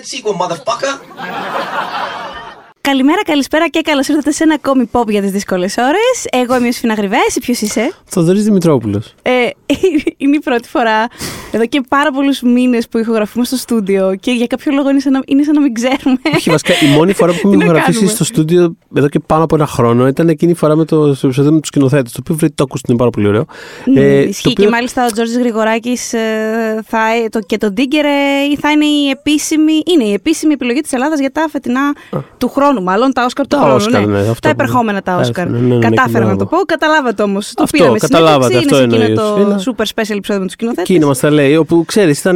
that sequel, motherfucker. Καλημέρα, καλησπέρα και καλώς ήρθατε σε ένα ακόμη pop για τις δύσκολες ώρες. Εγώ είμαι ο Σφίνα Γρυβέ, εσύ ποιος είσαι; Θοδωρής Δημητρόπουλος. Ε, είναι η πρώτη φορά εδώ και πάρα πολλούς μήνες που ηχογραφούμε στο στούντιο και για κάποιο λόγο είναι σαν να, είναι σαν να μην ξέρουμε. Όχι, βασικά η μόνη φορά που έχουμε Τι να ηχογραφήσει κάνουμε; στο στούντιο εδώ και πάνω από ένα χρόνο ήταν εκείνη η φορά με το στο επεισόδιο με τους σκηνοθέτες. Το οποίο βρείτε το ακούστε, είναι πάρα πολύ ωραίο. Ναι, Ε, ισχύει το οποίο- και μάλιστα ο Τζόρτζης Γρηγοράκης θα, το, και το Ντίγκερ ε, θα είναι η επίσημη, είναι η επίσημη επιλογή της Ελλάδας για τα φετινά του χρόνου, μάλλον τα Όσκαρ του Τα χρόνου. Όσκαρ, ναι, αυτό τα που- επερχόμενα τα τα Όσκαρ. έρθουν, ναι, ναι, ναι, Κατάφερα και να το πω, καταλάβατε όμως. Το Αυτό, πήραμε καταλάβατε, συνέντευξη, αυτό είναι σε εκείνο εννοείς. το Είναι- super special επεισόδιο με τους σκηνοθέτες. Εκείνο μα τα λέει, όπου ξέρεις,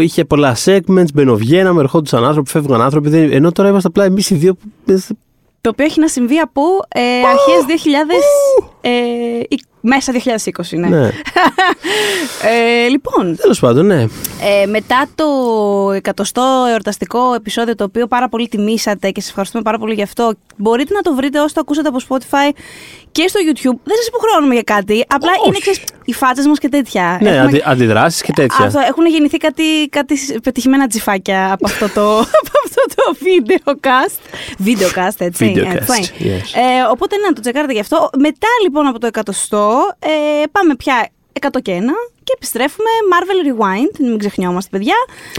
είχε πολλά segments, μπαινοβγαίναμε, ερχόντουσαν άνθρωποι, φεύγαν άνθρωποι. δεν- Ενώ τώρα είμαστε απλά εμείς οι δύο που. Το οποίο έχει να συμβεί από ε, αρχές 2000. Ε, η- μέσα 2020, ναι. Ναι. ε, λοιπόν, Τέλος πάντων, ναι. Ε, μετά το εκατοστό εορταστικό επεισόδιο το οποίο πάρα πολύ τιμήσατε και σας ευχαριστούμε πάρα πολύ γι' αυτό μπορείτε να το βρείτε όσο το ακούσατε από Spotify και στο YouTube. Δεν σας υποχρεώνουμε για κάτι, απλά Όχι. είναι ξέρεις, οι φάτσες μας και τέτοια. Ναι, Έχουμε- αντι, αντιδράσεις και τέτοια. Αυτό, έχουν γεννηθεί κάτι, κάτι πετυχημένα τζιφάκια από αυτό το, από αυτό το videocast. Videocast, έτσι. Videocast, ε, fine. yes. Ε, οπότε να το τσεκάρετε γι' αυτό. Μετά λοιπόν από το εκατοστό ε, πάμε πια 100 και ένα και επιστρέφουμε. Marvel Rewind, μην ξεχνιόμαστε παιδιά.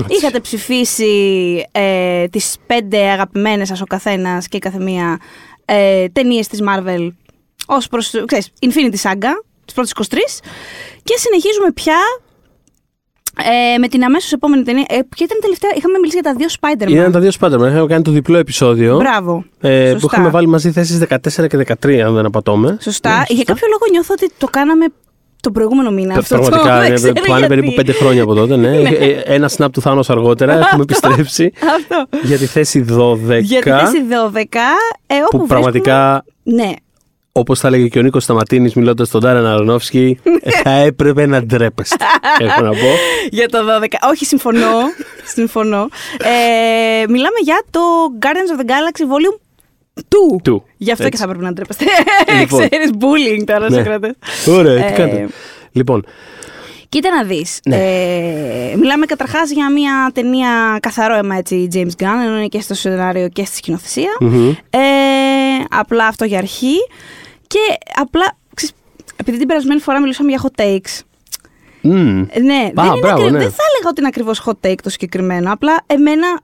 Είχατε ψηφίσει ε, τις πέντε αγαπημένες σας ο καθένας και η καθεμία ε, ταινίες της Marvel ως προς, ξέρεις, Infinity Saga, τις πρώτες 23 και συνεχίζουμε πια ε, με την αμέσως επόμενη ταινία. Ε, ποια ήταν η τελευταία, είχαμε μιλήσει για τα δύο Spider-Man. Ήταν τα δύο Spider-Man. Είχαμε κάνει το διπλό επεισόδιο. Μπράβο. Ε, που Σωστά. είχαμε βάλει μαζί θέσεις 14 και 13, αν δεν απατώμε. Σωστά. Ναι, Για κάποιο λόγο νιώθω ότι το κάναμε τον προηγούμενο μήνα. Αυτό το, Πραγματικά δεν είναι, ξέρω πάνε γιατί. περίπου πέντε χρόνια από τότε. Ναι. Ε, Ένα snap του Θάνος αργότερα έχουμε επιστρέψει Αυτό. για τη θέση 12. Για τη θέση 12, ε, όπου που πραγματικά, βρίσκουμε- Ναι. Όπως θα έλεγε και ο Νίκος Σταματίνης μιλώντας στον Τάραν Αρνόφσκι, θα έπρεπε να ντρέπεστε. Έχω να πω. Για το 12. Όχι, συμφωνώ. συμφωνώ. Ε, μιλάμε για το Guardians of the Galaxy Volume 2. Two. Γι' αυτό Έτσι. και θα πρέπει να ντρέπεστε. Λοιπόν. Ξέρεις, bullying τώρα Ναι. σε κρατές. Ωραία, Ε, τι κάνετε. Λοιπόν, Κοίτα να δεις. Ναι. Ε, μιλάμε καταρχάς για μια ταινία καθαρό αίμα έτσι James Gunn, ενώ είναι και στο σενάριο και στη σκηνοθεσία. μμμ. Ε, απλά αυτό για αρχή. Και απλά, ξέρεις, επειδή την περασμένη φορά μιλούσαμε για hot takes. Μμ. ε, Ναι, δεν, είναι μπράβο, ακρι- ναι. δεν θα έλεγα ότι είναι ακριβώς hot take το συγκεκριμένο. Απλά εμένα,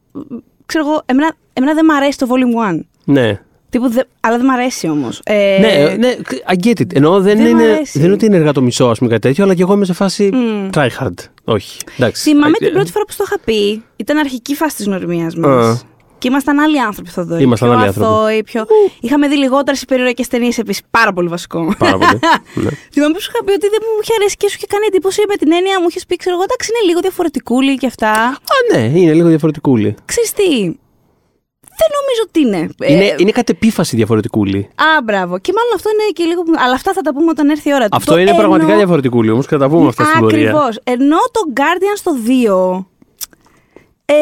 ξέρω εγώ, εμένα, εμένα δεν μ' αρέσει το volume 1. Ναι. Τύπου, δε- αλλά δεν μ' αρέσει όμως. Ε, Ναι, ναι, I get it. Ενώ δεν, δεν μ' είναι, αρέσει. δεν είναι ότι είναι εργατομισό, ας πούμε κάτι τέτοιο, αλλά και εγώ είμαι σε φάση Μμ. try hard. Όχι. Εντάξει. Θυμάμαι Ε, την πρώτη φορά που στο είχα πει, ήταν αρχική φάση της γνωριμίας Α. μας. Και ήμασταν άλλοι άνθρωποι, Θοδωρή. Ήμασταν πιο άλλοι άνθρωποι. αθώοι, πιο... Είχαμε δει λιγότερες υπερηρωτικέ ταινίε επίσης. Πάρα πολύ βασικό. Πάρα πολύ. ναι. Θυμάμαι που σου είχα πει ότι δεν μου είχε αρέσει και σου είχε κάνει εντύπωση με την έννοια μου είχες πει, ξέρω εγώ, εντάξει, είναι λίγο διαφορετικούλη και αυτά. Α, ναι, είναι λίγο διαφορετικούλη. Ξέρεις τι, δεν νομίζω ότι είναι. Είναι, Ε, είναι κατ' επίφαση διαφορετικούλη. Α, μπράβο. Και μάλλον αυτό είναι και λίγο. Αλλά αυτά θα τα πούμε όταν έρθει η ώρα του. Αυτό Το είναι ενώ- πραγματικά διαφορετικούλη όμως και θα τα πούμε αυτά στην πορεία. Ακριβώς. Ενώ το Guardian στο 2. Ε,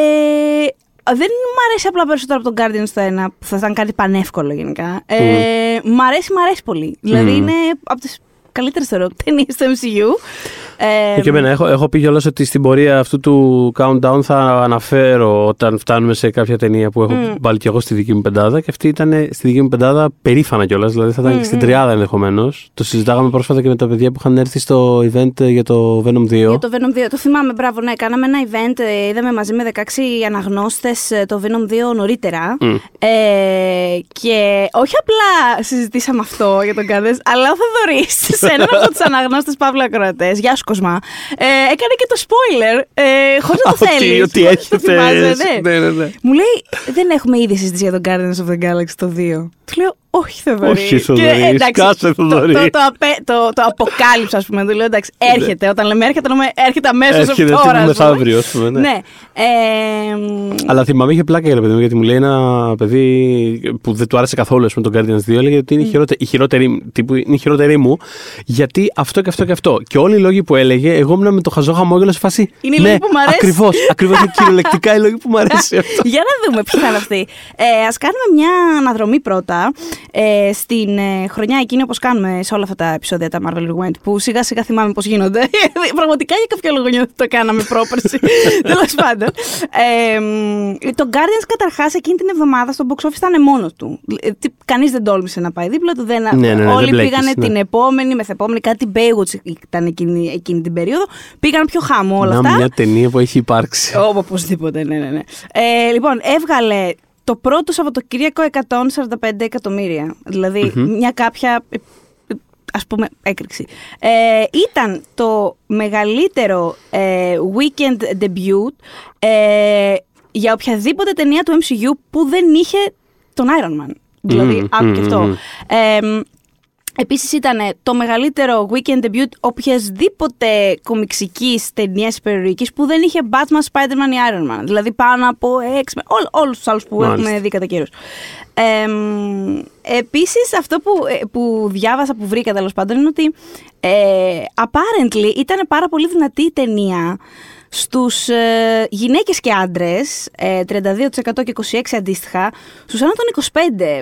δεν μου αρέσει απλά περισσότερο από τον Guardian στο 1, που θα ήταν κάτι πανεύκολο γενικά. Ε, Μ' αρέσει, μ' αρέσει πολύ. Δηλαδή Μμμ. είναι από τις καλύτερε θεωρώ ταινίε του MCU. Ε, Και εμένα, έχω, έχω πει κιόλας ότι στην πορεία αυτού του countdown θα αναφέρω όταν φτάνουμε σε κάποια ταινία που έχω Μμ. βάλει κι εγώ στη δική μου πεντάδα. Και αυτή ήταν στη δική μου πεντάδα περήφανα κιόλας. Δηλαδή θα ήταν και στην τριάδα ενδεχομένως. Το συζητάγαμε πρόσφατα και με τα παιδιά που είχαν έρθει στο event για το Venom 2. Για το Venom 2. Το θυμάμαι, μπράβο, ναι. Κάναμε ένα event, ε, είδαμε μαζί με 16 αναγνώστες ε, το Venom 2 νωρίτερα. Μμ. Ε, και όχι απλά συζητήσαμε αυτό για τον Κάρδες, αλλά ο Θοδωρής σε έναν από τους αναγνώστες Παύλο Ακροατές, γεια σου Κοσμά, ε, έκανε και το spoiler, ε, χωρίς να το Ότι- θέλεις. Ότι Το έρχεται. θυμάσαι, ναι. ναι, ναι, ναι. Μου λέει, δεν έχουμε ήδη συζητήσει για τον Guardians of the Galaxy το 2. Του λέω, όχι Θοδωρή. Όχι, Και, Θοδωρή, εντάξει, σκάσε, Θοδωρή. Το, το, το, απε- το, το αποκάλυψα, ας πούμε. Του λέω, εντάξει, έρχεται. Όταν λέμε έρχεται, λέμε έρχεται αμέσως Έρχεται τώρα. τύπου ας πούμε. μεθαύριο, ας πούμε, ναι. Ναι. Ε, μ, Αλλά θυμάμαι είχε πλάκα για το παιδί μου, γιατί μου λέει ένα παιδί που δεν του άρεσε καθόλου με τον Guardians 2, έλεγε ότι είναι η, χειρότερη, η, χειρότερη, τύπου, είναι η χειρότερη μου, γιατί αυτό και αυτό και αυτό. Και όλοι οι λόγοι που έλεγε, εγώ ήμουν με το χαζό χαμόγελο σε φάση. Είναι οι ναι, λόγοι που μ' αρέσει». Ακριβώς, ακριβώς είναι κυριολεκτικά οι λόγοι που μου αρέσει αυτό. Για να δούμε ποιοι θα είναι αυτοί. Ε, Α κάνουμε μια αναδρομή πρώτα. Αυτά. Ε, στην ε, χρονιά εκείνη, όπως κάνουμε σε όλα αυτά τα επεισόδια τα Marvel Rewind, που σιγά σιγά θυμάμαι πώς γίνονται. Πραγματικά για κάποιο λόγο νιώθω ότι το κάναμε πρόπερση. Τέλος πάντων. Ε, το Guardians καταρχάς εκείνη την εβδομάδα στο box office ήταν μόνος του. Κανείς δεν τόλμησε να πάει δίπλα του. Δεν, Ναι, ναι, ναι, όλοι δεν μπλέκεις, πήγανε ναι. την επόμενη, μεθεπόμενη, κάτι Baywatch ήταν εκείνη, εκείνη την περίοδο. Πήγαν πιο χαμό όλα Να αυτά. μια ταινία που έχει υπάρξει. Ω, οπωσδήποτε, ναι, ναι, ναι. Ε, λοιπόν, έβγαλε το πρώτο Σαββατοκύριακο 145 εκατομμύρια. Δηλαδή, μια κάποια, ε, ε, ας πούμε, έκρηξη. Ε, ήταν το μεγαλύτερο ε, weekend debut ε, για οποιαδήποτε ταινία του MCU που δεν είχε τον Iron Man. Δηλαδή, Μμμ, άκου και αυτό. μμμ. Ε, Επίσης ήταν το μεγαλύτερο weekend debut οποιασδήποτε κομιξικής ταινίας υπερηρωικής που δεν είχε Batman, Spider-Man ή Iron Man. Δηλαδή πάνω από X-Men, όλ, όλους τους άλλους που Μάλιστα. έχουμε δει κατά καιρούς. Ε, επίσης αυτό που, ε, που διάβασα, που βρήκα τέλος πάντων είναι ότι ε, apparently ήταν πάρα πολύ δυνατή η ταινία στους ε, γυναίκες και άντρες, ε, 32% και 26% αντίστοιχα, στους άνω των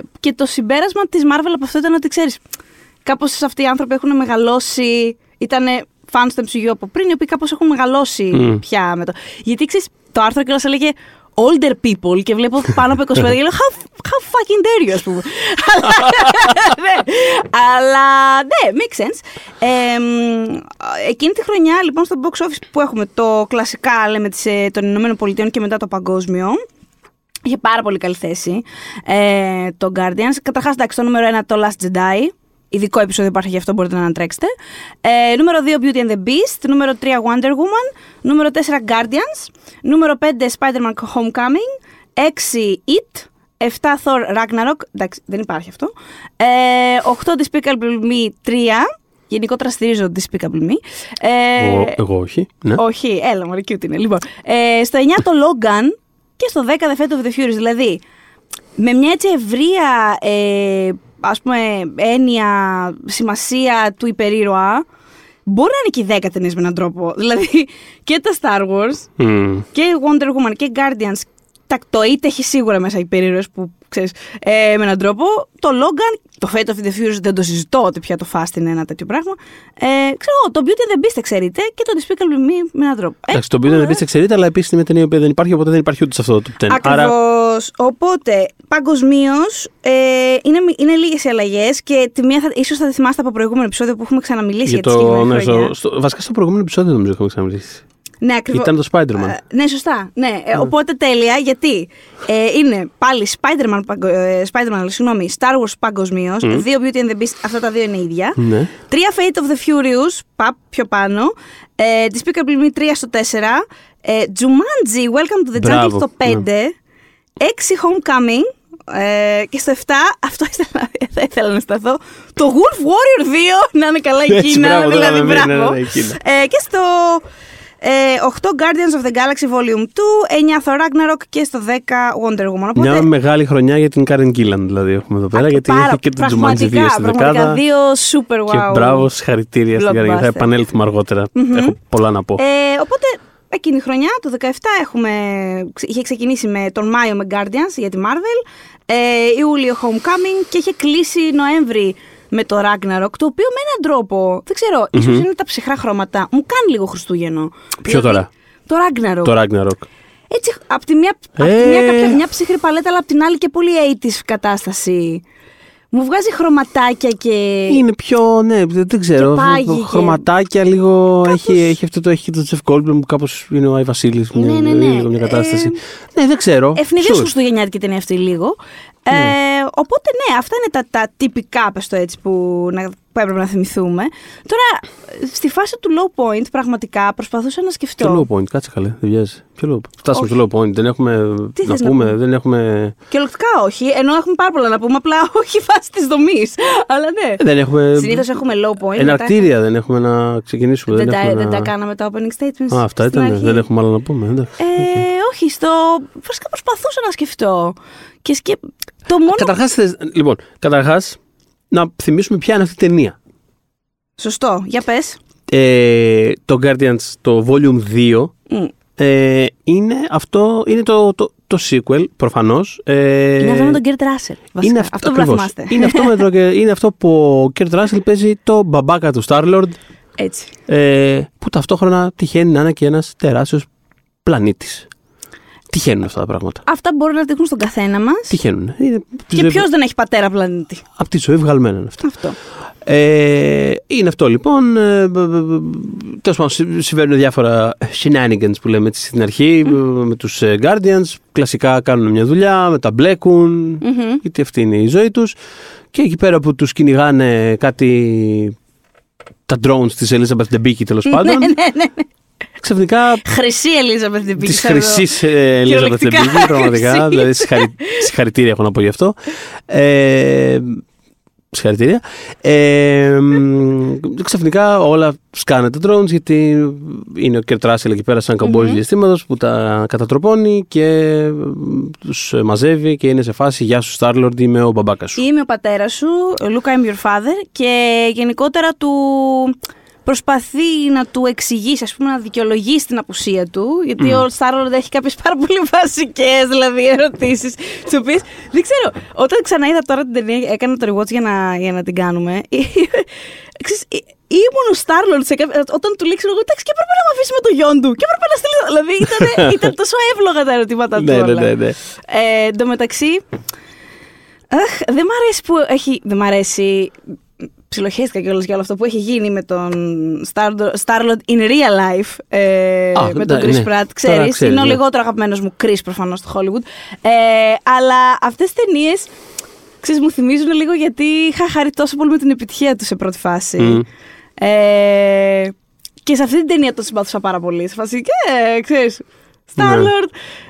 25%. Και το συμπέρασμα της Marvel από αυτό ήταν ότι ξέρεις, κάπως αυτοί οι άνθρωποι έχουν μεγαλώσει, ήταν φαν στο MCU από πριν, οι οποίοι κάπως έχουν μεγαλώσει Μμ. πια με το. Γιατί ξέρεις, το άρθρο και έλεγε older people και βλέπω πάνω από 25 και λέω how, how fucking dare you, ας πούμε. ναι, αλλά ναι, makes sense. Ε, μ, εκείνη τη χρονιά, λοιπόν, στο box office που έχουμε το κλασικά, λέμε, της, ε, των Ηνωμένων Πολιτειών και μετά το παγκόσμιο, Είχε πάρα πολύ καλή θέση ε, το Guardians. Καταρχάς, εντάξει, το νούμερο 1 το Last Jedi. Ειδικό επεισόδιο υπάρχει γι' αυτό, μπορείτε να ανατρέξετε. Ε, νούμερο 2 Beauty and the Beast. Νούμερο 3 Wonder Woman. Νούμερο 4 Guardians. Νούμερο 5 Spider-Man Homecoming. 6 It. 7 Thor Ragnarok. Εντάξει, δεν υπάρχει αυτό. Ε, 8 Despicable Me 3. Γενικότερα στηρίζω Despicable Me. Ε, Εγώ, εγώ όχι. Ναι. όχι, έλα μωρέ, cute είναι. Λοιπόν, ε, στο 9 το Logan και στο 10 The Fate of the Furious. Δηλαδή, με μια έτσι ευρεία, ε, ας πούμε, έννοια, σημασία του υπερήρωα, μπορεί να είναι και οι 10 ταινίες με έναν τρόπο. Δηλαδή, και τα Star Wars, Μμ. και Wonder Woman και Guardians, τα, το είτε έχει σίγουρα μέσα υπερήρωες που ξέρεις, ε, με έναν τρόπο. Το Logan, το Fate of the Furious δεν το συζητώ ότι πια το Fast είναι ένα τέτοιο πράγμα. Ε, ξέρω εγώ, το Beauty and the Beast ξέρετε και το Despicable Me με έναν τρόπο. Ε, Εντάξει, το Beauty and the ωραία. Beast εξαιρείται, αλλά επίσης είναι μια ταινία που δεν υπάρχει, οπότε δεν υπάρχει ούτε σε αυτό το top 10. Άρα, Ακριβώς. Οπότε, παγκοσμίως ε, είναι, είναι λίγες οι αλλαγές και τη μία θα, ίσως θα τη θυμάστε από προηγούμενο επεισόδιο που έχουμε ξαναμιλήσει για, για τη το, συγκεκριμένη ναι, χρονιά. στο, στο, βασικά στο προηγούμενο επεισόδιο νομίζω είχαμε ξαναμιλήσει. Ναι, ακριβώς. Ήταν το Spider-Man. Ε, ναι, σωστά. Ναι. Ε, οπότε τέλεια, γιατί ε, είναι πάλι Spider-Man, παγκο- ε, Spider-Man συγγνώμη, Star Wars παγκοσμίως. Δύο Beauty and the Beast, αυτά τα δύο είναι ίδια. Ναι. Τρία Fate of the Furious, παπ, πιο πάνω. Ε, Despicable Me 3 στο 4. Ε, Jumanji, Welcome to the Jungle Μπράβο, στο 5. 6 Homecoming. Ε, και στο 7, αυτό ήθελα, θα ήθελα να σταθώ. Το Wolf Warrior 2, να είναι καλά Έτσι, εκείνα. μπράβο, τώρα δηλαδή, με μένει, μπράβο. ναι, ναι, εκείνα. Ε, και στο ε, 8 Guardians of the Galaxy Volume 2, 9 Thor Ragnarok και στο 10 Wonder Woman. Οπότε, Μια μεγάλη χρονιά για την Karen Gillan, δηλαδή έχουμε εδώ πέρα, α, γιατί πάρα- έχει και το Jumanji 2 πραγματικά, στην πραγματικά δεκάδα. δύο super wow. Και μπράβο, συγχαρητήρια στην Karen Gillan. Θα Blockbuster. επανέλθουμε αργότερα. Έχω πολλά να πω. Ε, οπότε εκείνη η χρονιά, το 17, έχουμε, είχε ξεκινήσει με τον Μάιο με Guardians για τη Marvel, ε, Ιούλιο Homecoming και είχε κλείσει Νοέμβρη με το Ragnarok, το οποίο με έναν τρόπο, δεν ξέρω, ίσως είναι τα ψυχρά χρώματα, μου κάνει λίγο Χριστούγεννο. Ποιο Δηλαδή, τώρα; Το Ragnarok. Το Ragnarok. Έτσι, απ' τη μία, απ' τη Ε. μία κάποια, μια ψυχρή παλέτα, αλλά απ' την άλλη και πολύ 80's κατάσταση. Μου βγάζει χρωματάκια και... Είναι πιο, ναι, δεν δεν ξέρω. Και πάγι και- Χρωματάκια λίγο. Έχει, έχει αυτό το, έχει το Jeff Goldblum που κάπως είναι ο Άι Βασίλης. Ναι, ναι, ναι. Λίγο μια κατάσταση. ναι, δεν ξέρω. Ευνηδίως Sure. Χριστουγεννιάτικη ταινία αυτή λίγο. Ε, οπότε ναι, αυτά είναι τα, τα τυπικά, πες το έτσι, που, να, που έπρεπε να θυμηθούμε. Τώρα, στη φάση του low point, πραγματικά προσπαθούσα να σκεφτώ. Ποιο low point, κάτσε καλέ, δεν βιάζει. Ποιο low point. Φτάσαμε Όχι. στο low point, δεν έχουμε Τι να θες να πούμε, πούμε; δεν έχουμε. Και ολοκληρωτικά όχι, ενώ έχουμε πάρα πολλά να πούμε, απλά όχι φάση της δομής. Αλλά ναι. Δεν έχουμε. Συνήθως έχουμε low point. Εναρκτήρια δεν έχουμε να ξεκινήσουμε. Δεν, τα, έχουμε δεν να- τα κάναμε τα opening statements. Α, αυτά στην ήταν. αρχή. Δεν έχουμε άλλα να πούμε. Εντάξει. Ε, όχι, στο. Βασικά προσπαθούσα να σκεφτώ. Και σκε... Το μόνο. Καταρχάς, θες- λοιπόν, καταρχάς να θυμίσουμε ποια είναι αυτή η ταινία. Σωστό, για πες. Ε, το Guardians, το Volume 2, Mm. ε, είναι αυτό, είναι το, το, το sequel, προφανώς. Ε, Είναι αυτό με τον Kurt Russell. είναι αυ- αυτό που ακριβώς. θυμάστε. Είναι αυτό, με το, είναι αυτό που ο Kurt Russell παίζει το μπαμπάκα του Starlord, Έτσι. ε, που ταυτόχρονα τυχαίνει να είναι και ένας τεράστιο πλανήτης. Τυχαίνουν αυτά τα πράγματα. Αυτά μπορούν να τύχουν στον καθένα μας. Τυχαίνουν. Είναι Και ποιος δεν έχει πατέρα πλανήτη; Από τη ζωή βγαλμένα είναι αυτά. Αυτό. Ε, είναι αυτό λοιπόν. Ε, Τέλος πάντων, συ- συμβαίνουν διάφορα shenanigans που λέμε έτσι στην αρχή με τους Guardians. Κλασικά κάνουν μια δουλειά, μετά μπλέκουν. Μμμ. Γιατί αυτή είναι η ζωή τους. Και εκεί πέρα που τους κυνηγάνε κάτι. τα drones της Elizabeth Debicki τέλος πάντων. Ναι, ναι, ναι. Ξαφνικά Χρυσή Ελίζα την Της χρυσής Elizabeth Κυριολεκτικά Debicki, πραγματικά. χρυσή. δηλαδή, συγχαρη- συγχαρητήρια έχω να πω γι' αυτό. Ε, συγχαρητήρια. Ε, μ, ξαφνικά όλα σκάνε τα drones γιατί είναι ο Κερτ Ράσελ εκεί πέρα σαν καμπόζης Μμμ. διαστήματος που τα κατατροπώνει και μ, τους μαζεύει και είναι σε φάση «Γεια σου Starlord, είμαι ο μπαμπάκας σου». Είμαι ο πατέρας σου, Luca I'm your father και γενικότερα του προσπαθεί να του εξηγήσει, ας πούμε, να δικαιολογήσει την απουσία του, γιατί ο Starlord έχει κάποιες πάρα πολύ βασικές δηλαδή ερωτήσεις, τις οποίες, δεν ξέρω, όταν ξαναείδα τώρα την ταινία, έκανα το rewatch για να, για να την κάνουμε, ξέρεις, ε- Ήμουν ο Starlord σε κάποιο- όταν του λέει, ξέρω εγώ, εντάξει, και έπρεπε να με αφήσει με το γιον του. Και έπρεπε να στείλει. Δηλαδή ήταν, ήταν τόσο εύλογα τα ερωτήματα του. Ναι, ναι, όλα. ναι, ναι. Ε, εν τω μεταξύ, αχ, δεν μ' αρέσει που έχει. Δεν μ' αρέσει. Ψιλοχέστηκα κιόλας για όλο αυτό που έχει γίνει με τον Star- Starlord in real life. Ε, Α, με τον ναι, Chris ναι. Pratt, Τώρα ξέρεις. ξέρεις, Είναι ο ναι. λιγότερο αγαπημένος μου Chris προφανώς στο Hollywood. Ε, αλλά αυτές τις ταινίες. Ξέρεις, μου θυμίζουν λίγο γιατί είχα χαρεί τόσο πολύ με την επιτυχία τους σε πρώτη φάση. Μμ. Ε, και σε αυτή την ταινία το συμπάθουσα πάρα πολύ. Σε φάση και, ε, ξέρεις, Ναι. Starlord.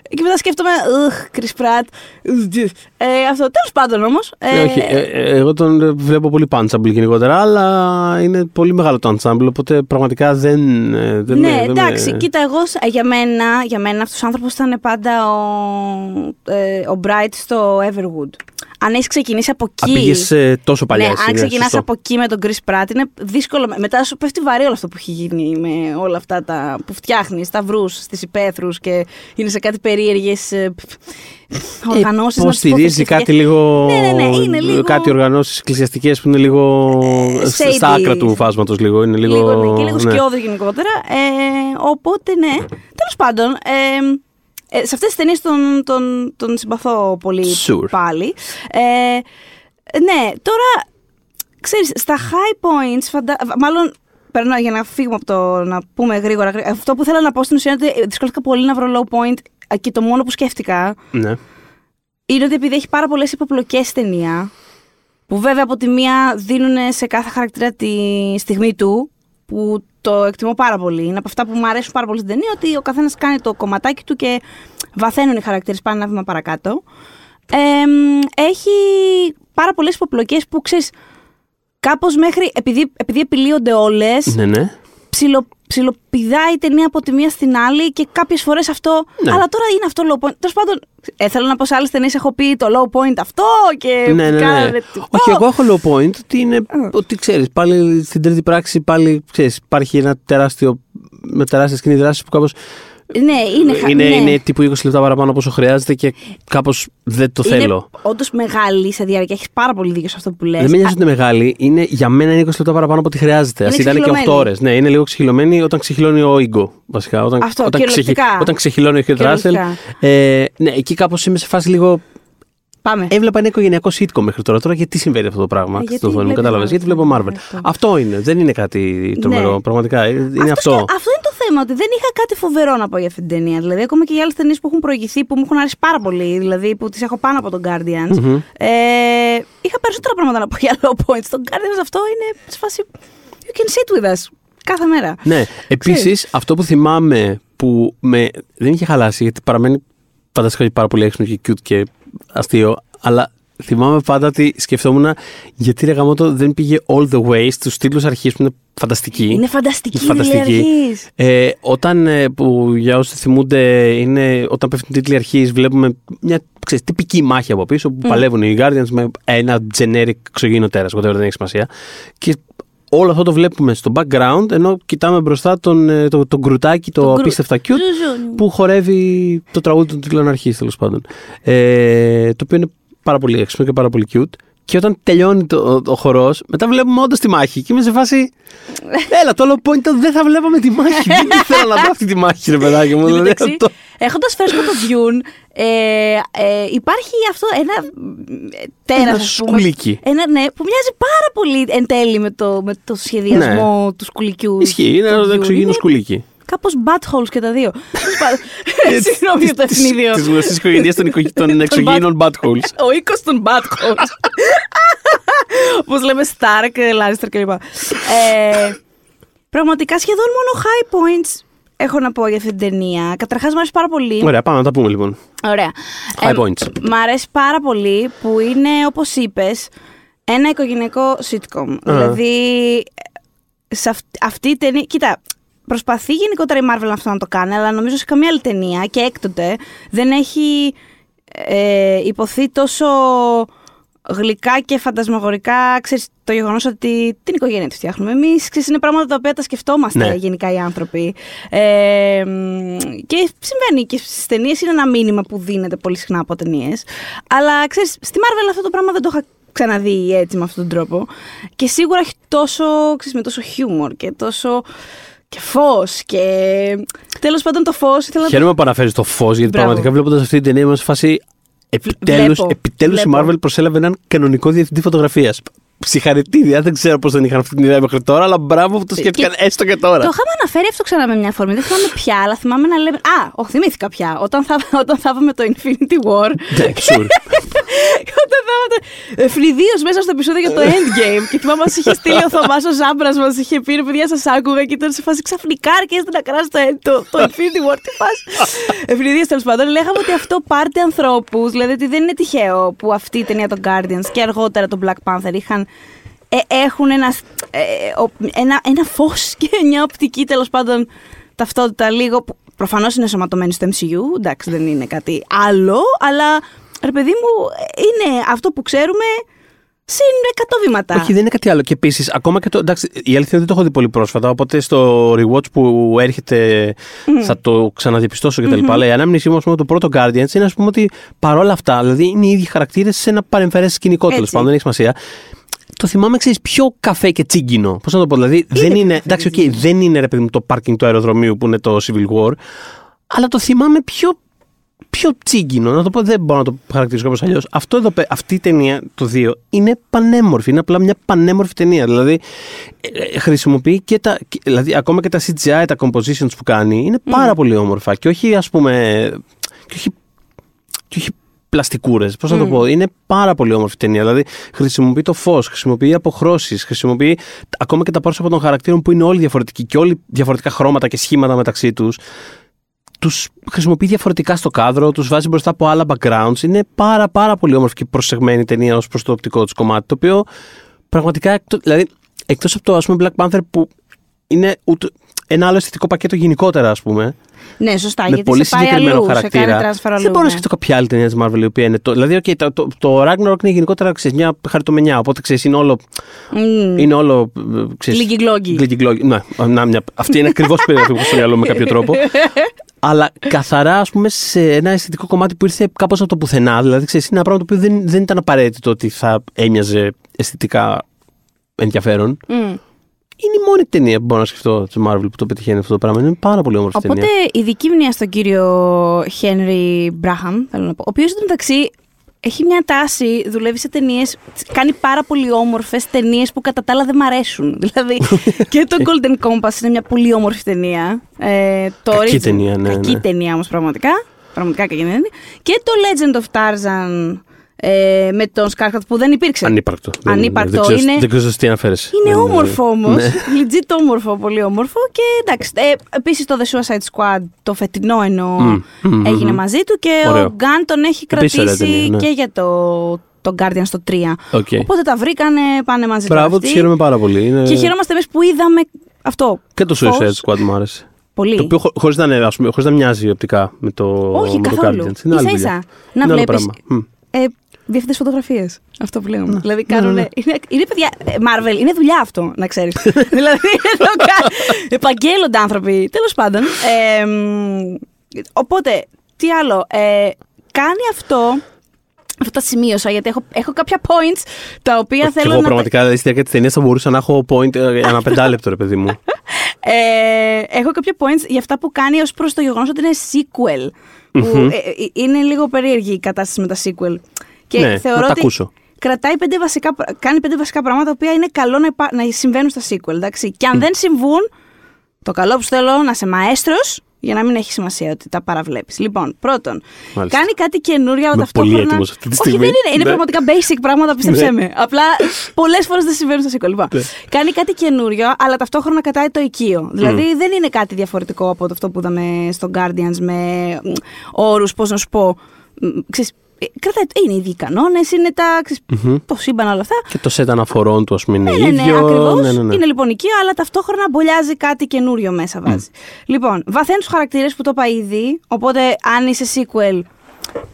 Και μετά σκέφτομαι, Ugh, Chris Pratt. Ε, αυτό, τέλος πάντων όμως. Ε, ε, όχι, ε, ε, εγώ τον ε, βλέπω πολύ punchable γενικότερα, αλλά είναι πολύ μεγάλο το ensemble, οπότε πραγματικά δεν. ε, δεν ναι, με- δεν με- εντάξει, κοίτα, εγώ σ- ε, για μένα, για μένα αυτός ο άνθρωπος ήταν πάντα ο, ε, ο Bright στο Everwood. Αν έχεις ξεκινήσει από Α, εκεί. πήγες, ε, τόσο παλιά ναι, εσύ, αν ναι, ξεκινάς σωστό. από εκεί με τον Chris Pratt, είναι δύσκολο. Μετά σου πέφτει βαρύ όλο αυτό που έχει γίνει με όλα αυτά τα που φτιάχνεις, σταυρού στις υπαίθρους και είναι σε κάτι περίεργες οργανώσεις. Πώ στηρίζει κάτι λίγο. Ναι, ναι, ναι, είναι λίγο- Κάτι οργανώσεις εκκλησιαστικές που είναι λίγο. Ε, στα shady. άκρα του φάσματος λίγο. Είναι λίγο. Λίγο, ναι, και λίγο ναι. σκιώδη γενικότερα. Ε, οπότε, ναι. Τέλος πάντων, ε, ε, σε αυτές τις ταινίες τον, τον, τον συμπαθώ πολύ Sure. πάλι. Ε, ναι, τώρα, ξέρεις, στα high points, φαντα... μάλλον περνάω για να φύγουμε από το να πούμε γρήγορα, γρήγορα. Αυτό που θέλω να πω στην ουσία είναι ότι δυσκολεύτηκα πολύ να βρω low point ε, και το μόνο που σκέφτηκα Ναι. είναι ότι επειδή έχει πάρα πολλές υποπλοκές η ταινία, που βέβαια από τη μία δίνουν σε κάθε χαρακτήρα τη στιγμή του, που το εκτιμώ πάρα πολύ. Είναι από αυτά που μου αρέσουν πάρα πολύ στην ταινία, ότι ο καθένας κάνει το κομματάκι του και βαθαίνουν οι χαρακτήρες πάνε ένα βήμα παρακάτω. Ε, μ, έχει πάρα πολλές υποπλοκές που ξέρεις, κάπως μέχρι, επειδή, επειδή επιλύονται όλες, Ναι, ναι. ψιλο, ψιλοπηδάει η ταινία από τη μία στην άλλη και κάποιες φορές αυτό. Ναι. Αλλά τώρα είναι αυτό low point. Τέλος πάντων, ε, θέλω να πω σε άλλες ταινίες έχω πει το low point αυτό και. ναι, ναι, κάνανε ναι. το- Όχι, εγώ έχω low point ότι είναι. Ότι ξέρεις, πάλι στην τρίτη πράξη πάλι ξέρεις, υπάρχει ένα τεράστιο. με τεράστια σκηνή δράση που κάπω. Ναι, είναι χα- είναι, ναι. είναι τύπου 20 λεπτά παραπάνω από όσο χρειάζεται και κάπως δεν το Είναι θέλω. όντως μεγάλη σε διάρκεια. Έχεις πάρα πολύ δίκιο σε αυτό που λες. Δεν με νοιάζει ότι είναι μεγάλη. Είναι, για μένα είναι 20 λεπτά παραπάνω από ό,τι χρειάζεται. Α Είναι ήταν και 8 ξεχυλωμένη. ώρες. Ναι, είναι λίγο ξεχυλωμένη όταν ξεχυλώνει ο Ιγκο. Βασικά. Όταν, Αυτό, όταν, κυριολεκτικά. όταν ξεχυλώνει ο Χιούτ Ράσελ. Κυριολεκτικά. Ε, ναι, εκεί κάπως είμαι σε φάση λίγο. Πάμε. Έβλεπα ένα οικογενειακό sitcom μέχρι τώρα. Τώρα γιατί συμβαίνει αυτό το πράγμα Ε, γιατί στο film, βλέπεις κατάλαβε. Marvel. Γιατί βλέπω Marvel. Αυτό. Αυτό είναι. Δεν είναι κάτι τρομερό. Ναι. Πραγματικά. Ε, Είναι Αυτός, αυτό. και- αυτό είναι το θέμα, ότι δεν είχα κάτι φοβερό να πω για αυτή την ταινία. Δηλαδή, ακόμα και για άλλες ταινίες που έχουν προηγηθεί, που μου έχουν αρέσει πάρα πολύ, δηλαδή που τις έχω πάνω από τον Guardians. Μμμ. Ε, είχα περισσότερα πράγματα να πω για low points. Το Guardians αυτό είναι σε φάση. You can sit with us. Κάθε μέρα. Ναι. Επίσης, αυτό που θυμάμαι που με, δεν είχε χαλάσει, γιατί παραμένει φανταστικά και πάρα πολύ έξυπνο και cute και αστείο, αλλά θυμάμαι πάντα ότι σκεφτόμουν γιατί ρε γαμώτο δεν πήγε all the way στους τίτλους αρχής που είναι φανταστική. Είναι φανταστική, Είναι φανταστική. η αρχής. Ε, όταν, ε, που για όσοι θυμούνται, είναι, όταν πέφτουν τίτλοι αρχής βλέπουμε μια ξέρεις, τυπική μάχη από πίσω που παλεύουν οι Guardians με ένα generic εξωγήινο τέρας, whatever, δεν έχει σημασία. Και όλο αυτό το βλέπουμε στο background, ενώ κοιτάμε μπροστά τον, ε, το, το γκρουτάκι, το, Το γκρου- απίστευτα cute, Ζουζούνι. που χορεύει το τραγούδι του τίτλου αρχή τέλος πάντων. Ε, το οποίο είναι πάρα πολύ έξυπνο και πάρα πολύ cute. Και όταν τελειώνει το, ο, ο χορός, μετά βλέπουμε όντως τη μάχη. Και είμαι σε φάση. Έλα, το όλο point ήταν δεν θα βλέπαμε τη μάχη. δεν ήθελα να δω αυτή τη μάχη, ρε παιδάκι μου. δηλαδή, Εντάξει, αυτό- έχοντας φέρει το Dune, ε, ε, υπάρχει αυτό ένα τέρας. Ένα σκουλίκι. Ένα, ναι, που μοιάζει πάρα πολύ εν τέλει με το, με το σχεδιασμό του σκουλικιού. Ναι. Ισχύει, είναι του ένα Dune. εξωγήινο Είναι σκουλίκι. Κάπως buttholes και τα δύο. Τέλος πάντων. Συγγνώμη για το ευνίδιο. Τη γνωστή οικογένειας των, οικο- των εξωγήινων buttholes. Ο οίκος των buttholes. Όπως λέμε Stark, Lannister κλπ. Ε, πραγματικά σχεδόν μόνο high points έχω να πω για αυτή την ταινία. Καταρχάς μου αρέσει πάρα πολύ. Ωραία, πάμε να τα πούμε λοιπόν. Ωραία. High Ε, points. Μ' αρέσει πάρα πολύ που είναι, όπως είπες, ένα οικογενειακό sitcom. Δηλαδή, σε αυ- αυτή η ταινία... Κοίτα, προσπαθεί γενικότερα η Marvel αυτό να το κάνει, αλλά νομίζω σε καμία άλλη ταινία και έκτοτε δεν έχει ε, υποθεί τόσο γλυκά και φαντασμαγορικά, ξέρεις, το γεγονός ότι την οικογένεια τη φτιάχνουμε εμείς. Είναι πράγματα τα οποία τα σκεφτόμαστε Ναι. γενικά οι άνθρωποι. Ε, μ, και συμβαίνει και στις ταινίες είναι ένα μήνυμα που δίνεται πολύ συχνά από ταινίες. Αλλά ξέρεις, στη Marvel αυτό το πράγμα δεν το είχα ξαναδεί έτσι με αυτόν τον τρόπο. Και σίγουρα έχει τόσο, ξέρεις, με τόσο χιούμορ και τόσο. Και φως. Και τέλος πάντων το φως. Ήθελα να το Χαίρομαι που αναφέρεις το φως, γιατί Μπράβο. πραγματικά βλέποντας αυτή την ταινία είμαι σε φάση. Επιτέλου Βλέπω. επιτέλους η Βλέπω. Marvel προσέλαβε έναν κανονικό διευθυντή φωτογραφίας. Συγχαρητήρια, δεν ξέρω πώς δεν είχαν αυτή την ιδέα μέχρι τώρα, αλλά μπράβο που το σκέφτηκαν έστω και τώρα. Το είχαμε αναφέρει αυτό ξανά με μια φορμή. Δεν θυμάμαι πια, αλλά θυμάμαι να λέμε. Α, όχι, θυμήθηκα πια. Όταν θα, όταν θα δούμε το Infinity War. Ναι, sure. όταν θα δούμε. Ευνηδίω μέσα στο επεισόδιο για το Endgame. και θυμάμαι μας είχε στείλει ο Θωμάς ο Ζάμπρας, μας είχε πει ρε παιδιά, σας άκουγα και ήταν σε φάση ξαφνικά αρχίζετε να κράσετε το, το, το Infinity War. Τι φάση. Ευνηδίω τέλος πάντων. Λέγαμε ότι αυτό πάρτε ανθρώπους. Δηλαδή ότι δεν είναι τυχαίο που αυτή η ταινία των Guardians και αργότερα το Black Panther είχαν ε, έχουν ένα, ε, ο- ένα, ένα φως και μια οπτική τέλος πάντων ταυτότητα λίγο που προφανώς είναι σωματωμένη στο MCU, εντάξει δεν είναι κάτι άλλο, αλλά ρε παιδί μου είναι αυτό που ξέρουμε συν 100 βήματα. Όχι, δεν είναι κάτι άλλο. Και επίσης, ακόμα και το. Εντάξει, η αλήθεια είναι ότι δεν το έχω δει πολύ πρόσφατα. Οπότε στο rewatch που έρχεται θα το ξαναδιαπιστώσω κτλ. Αλλά η ανάμνησή μου ας πούμε, το πρώτο Guardians είναι, ας πούμε, ότι παρόλα αυτά, δηλαδή είναι οι ίδιοι χαρακτήρες σε ένα παρεμφερές σκηνικό τέλος Έτσι. πάντων, δεν έχει σημασία. Το θυμάμαι, ξέρεις, πιο καφέ και τσίγκινο. Πώς να το πω, δηλαδή δεν πιο είναι. καφέ Εντάξει, και οκ, δεν είναι ρε παιδί μου το πάρκινγκ του αεροδρομίου που είναι το Civil War. Αλλά το θυμάμαι πιο πιο τσίγκινο, να το πω, δεν μπορώ να το χαρακτηρίσω κάπως αλλιώς. Αυτό εδώ, πέ- αυτή η ταινία, το 2, είναι πανέμορφη. Είναι απλά μια πανέμορφη ταινία. Δηλαδή, ε, ε, χρησιμοποιεί και τα. και- Δηλαδή, ακόμα και τα CGI, τα compositions που κάνει, είναι πάρα πολύ όμορφα. Και όχι, ας πούμε. Και όχι, και όχι πλαστικούρες. Πώς να το πω, είναι πάρα πολύ όμορφη ταινία. Δηλαδή, χρησιμοποιεί το φως, χρησιμοποιεί αποχρώσεις, χρησιμοποιεί ακόμα και τα πρόσωπα των χαρακτήρων που είναι όλοι διαφορετικοί και όλοι διαφορετικά χρώματα και σχήματα μεταξύ τους τους χρησιμοποιεί διαφορετικά στο κάδρο, τους βάζει μπροστά από άλλα backgrounds. Είναι πάρα πάρα πολύ όμορφη και προσεγμένη η ταινία ως προς το οπτικό της κομμάτι. Το οποίο πραγματικά, εκτό δηλαδή, εκτός από το ας πούμε Black Panther που είναι ούτε, ένα άλλο αισθητικό πακέτο γενικότερα, ας πούμε. Ναι, σωστά, με γιατί πολύ σε πάει συγκεκριμένο αλλού, χαρακτήρα. σε κάνει transfer αλλού. δεν μπορώ να ναι. σκεφτώ κάποια άλλη ταινία της Marvel η οποία είναι. Το, δηλαδή, okay, το, το, το Ragnarok είναι γενικότερα ξέρεις, μια χαριτομενιά. Οπότε ξέρεις, είναι όλο. Μμμ. Είναι όλο. ε, Ξέρεις, Γλυκυγλόγγι. γλυκυγλόγγι. Ναι, να, μια, αυτή είναι ακριβώς περίπου που έχω στο μυαλό μου με κάποιο τρόπο. Αλλά καθαρά, ας πούμε, σε ένα αισθητικό κομμάτι που ήρθε κάπως από το πουθενά. Δηλαδή, ξέρεις, είναι ένα πράγμα το οποίο δεν, δεν ήταν απαραίτητο ότι θα έμοιαζε αισθητικά ενδιαφέρον. Μμ. Είναι η μόνη ταινία που μπορώ να σκεφτώ της Marvel που το πετυχαίνει αυτό το πράγμα. Είναι πάρα πολύ όμορφη Οπότε ταινία. ειδική μνήμα στον κύριο Χένρι Μπράχαμ, θέλω να πω. Ο οποίος εντωμεταξύ έχει μια τάση, δουλεύει σε ταινίες, κάνει πάρα πολύ όμορφες ταινίες που κατά τα άλλα δεν μ' αρέσουν. δηλαδή και το Golden Compass είναι μια πολύ όμορφη ταινία. Ε, το Κακή Origin- ταινία, ναι, Κακή ναι. ταινία όμως πραγματικά. Πραγματικά κακή ταινία. Και το Legend of Tarzan ε, με τον Σκάρχατ που δεν υπήρξε. Ανύπαρκτο. Δεν- Ανύπαρκτο δεν ξέρω, είναι. Δεν ξέρω τι αναφέρεσαι. Είναι Δεν- όμορφο όμως. Ναι. Legit όμορφο, πολύ όμορφο. Και εντάξει. Ε, Επίσης το The Suicide Squad, το φετινό εννοώ, Μμ, μμ, έγινε μμ. μαζί του και Ωραίο. ο Γκάν τον έχει Επίσης ωραία κρατήσει ταινία, ναι. και για το, το Guardian στο 3. Οκ. Οπότε τα βρήκανε, πάνε μαζί τώρα Μπράβο, τους αυτοί. χαίρομαι πάρα πολύ. Είναι... Και χαιρόμαστε εμείς που είδαμε αυτό. Και το Φως. Suicide Squad μου άρεσε. Πολύ. Το οποίο χω- χωρίς να, είναι, ας πούμε, χωρίς να μοιάζει οπτικά με το, Όχι, με το καθόλου. Guardians. Είναι άλλη Ίσα δουλειά. ίσα. Να Είναι άλλο βλέπεις. πράγμα. Μμ. Ε, διευθυντές φωτογραφίες. Αυτό που λέμε. δηλαδή κάνουν. Είναι, είναι παιδιά. ε, Marvel, είναι δουλειά αυτό, να ξέρεις. δηλαδή εδώ κα- επαγγέλλονται άνθρωποι. Τέλος πάντων. Ε, μ, οπότε, τι άλλο. Ε, κάνει αυτό. Αυτό τα σημείωσα γιατί έχω, έχω κάποια points τα οποία Και θέλω εγώ να. τα- πραγματικά δηλαδή, στη διάρκεια της ταινίας θα μπορούσα να έχω point ε, ένα πεντάλεπτο, ρε παιδί μου. Ε, έχω κάποια points για αυτά που κάνει ως προς το γεγονός ότι είναι sequel. Που, ε, ε, είναι λίγο περίεργη η κατάσταση με τα sequel. Και Ναι, θεωρώ να τα ότι ακούσω. κρατάει πέντε βασικά, πρα- κάνει πέντε βασικά πράγματα τα οποία είναι καλό να, υπά- να συμβαίνουν στα sequel. Εντάξει. Και αν δεν συμβούν, το καλό που σου θέλω να είσαι μαέστρος για να μην έχει σημασία ότι τα παραβλέπεις. Λοιπόν, πρώτον, Μάλιστα. κάνει κάτι καινούριο, αλλά Είμαι πολύ ταυτόχρονα. έτοιμος αυτή τη Όχι, στιγμή. δεν είναι. Είναι Ναι. πραγματικά basic πράγματα, πίστεψέ με. Απλά πολλές φορές δεν συμβαίνουν στα sequel. Λοιπόν, Ναι. κάνει κάτι καινούριο, αλλά ταυτόχρονα κατάει το οικείο. Δηλαδή δεν είναι κάτι διαφορετικό από αυτό που είδαμε στο Guardians με όρους, πώς να σου πω. Μ, ξέρεις, ε, κρατάει, είναι οι ίδιοι κανόνες, είναι τα, ξέρεις, το σύμπαν όλα αυτά. Και το σετ αναφορών του, ας πούμε, είναι Ναι, ναι, ναι, ίδιο. ακριβώς. Ναι, ναι, ναι. Είναι λοιπόν οικείο, αλλά ταυτόχρονα μπολιάζει κάτι καινούριο μέσα βάζει. Λοιπόν, βαθαίνει τους χαρακτήρες που το είπα ήδη. Οπότε, αν είσαι sequel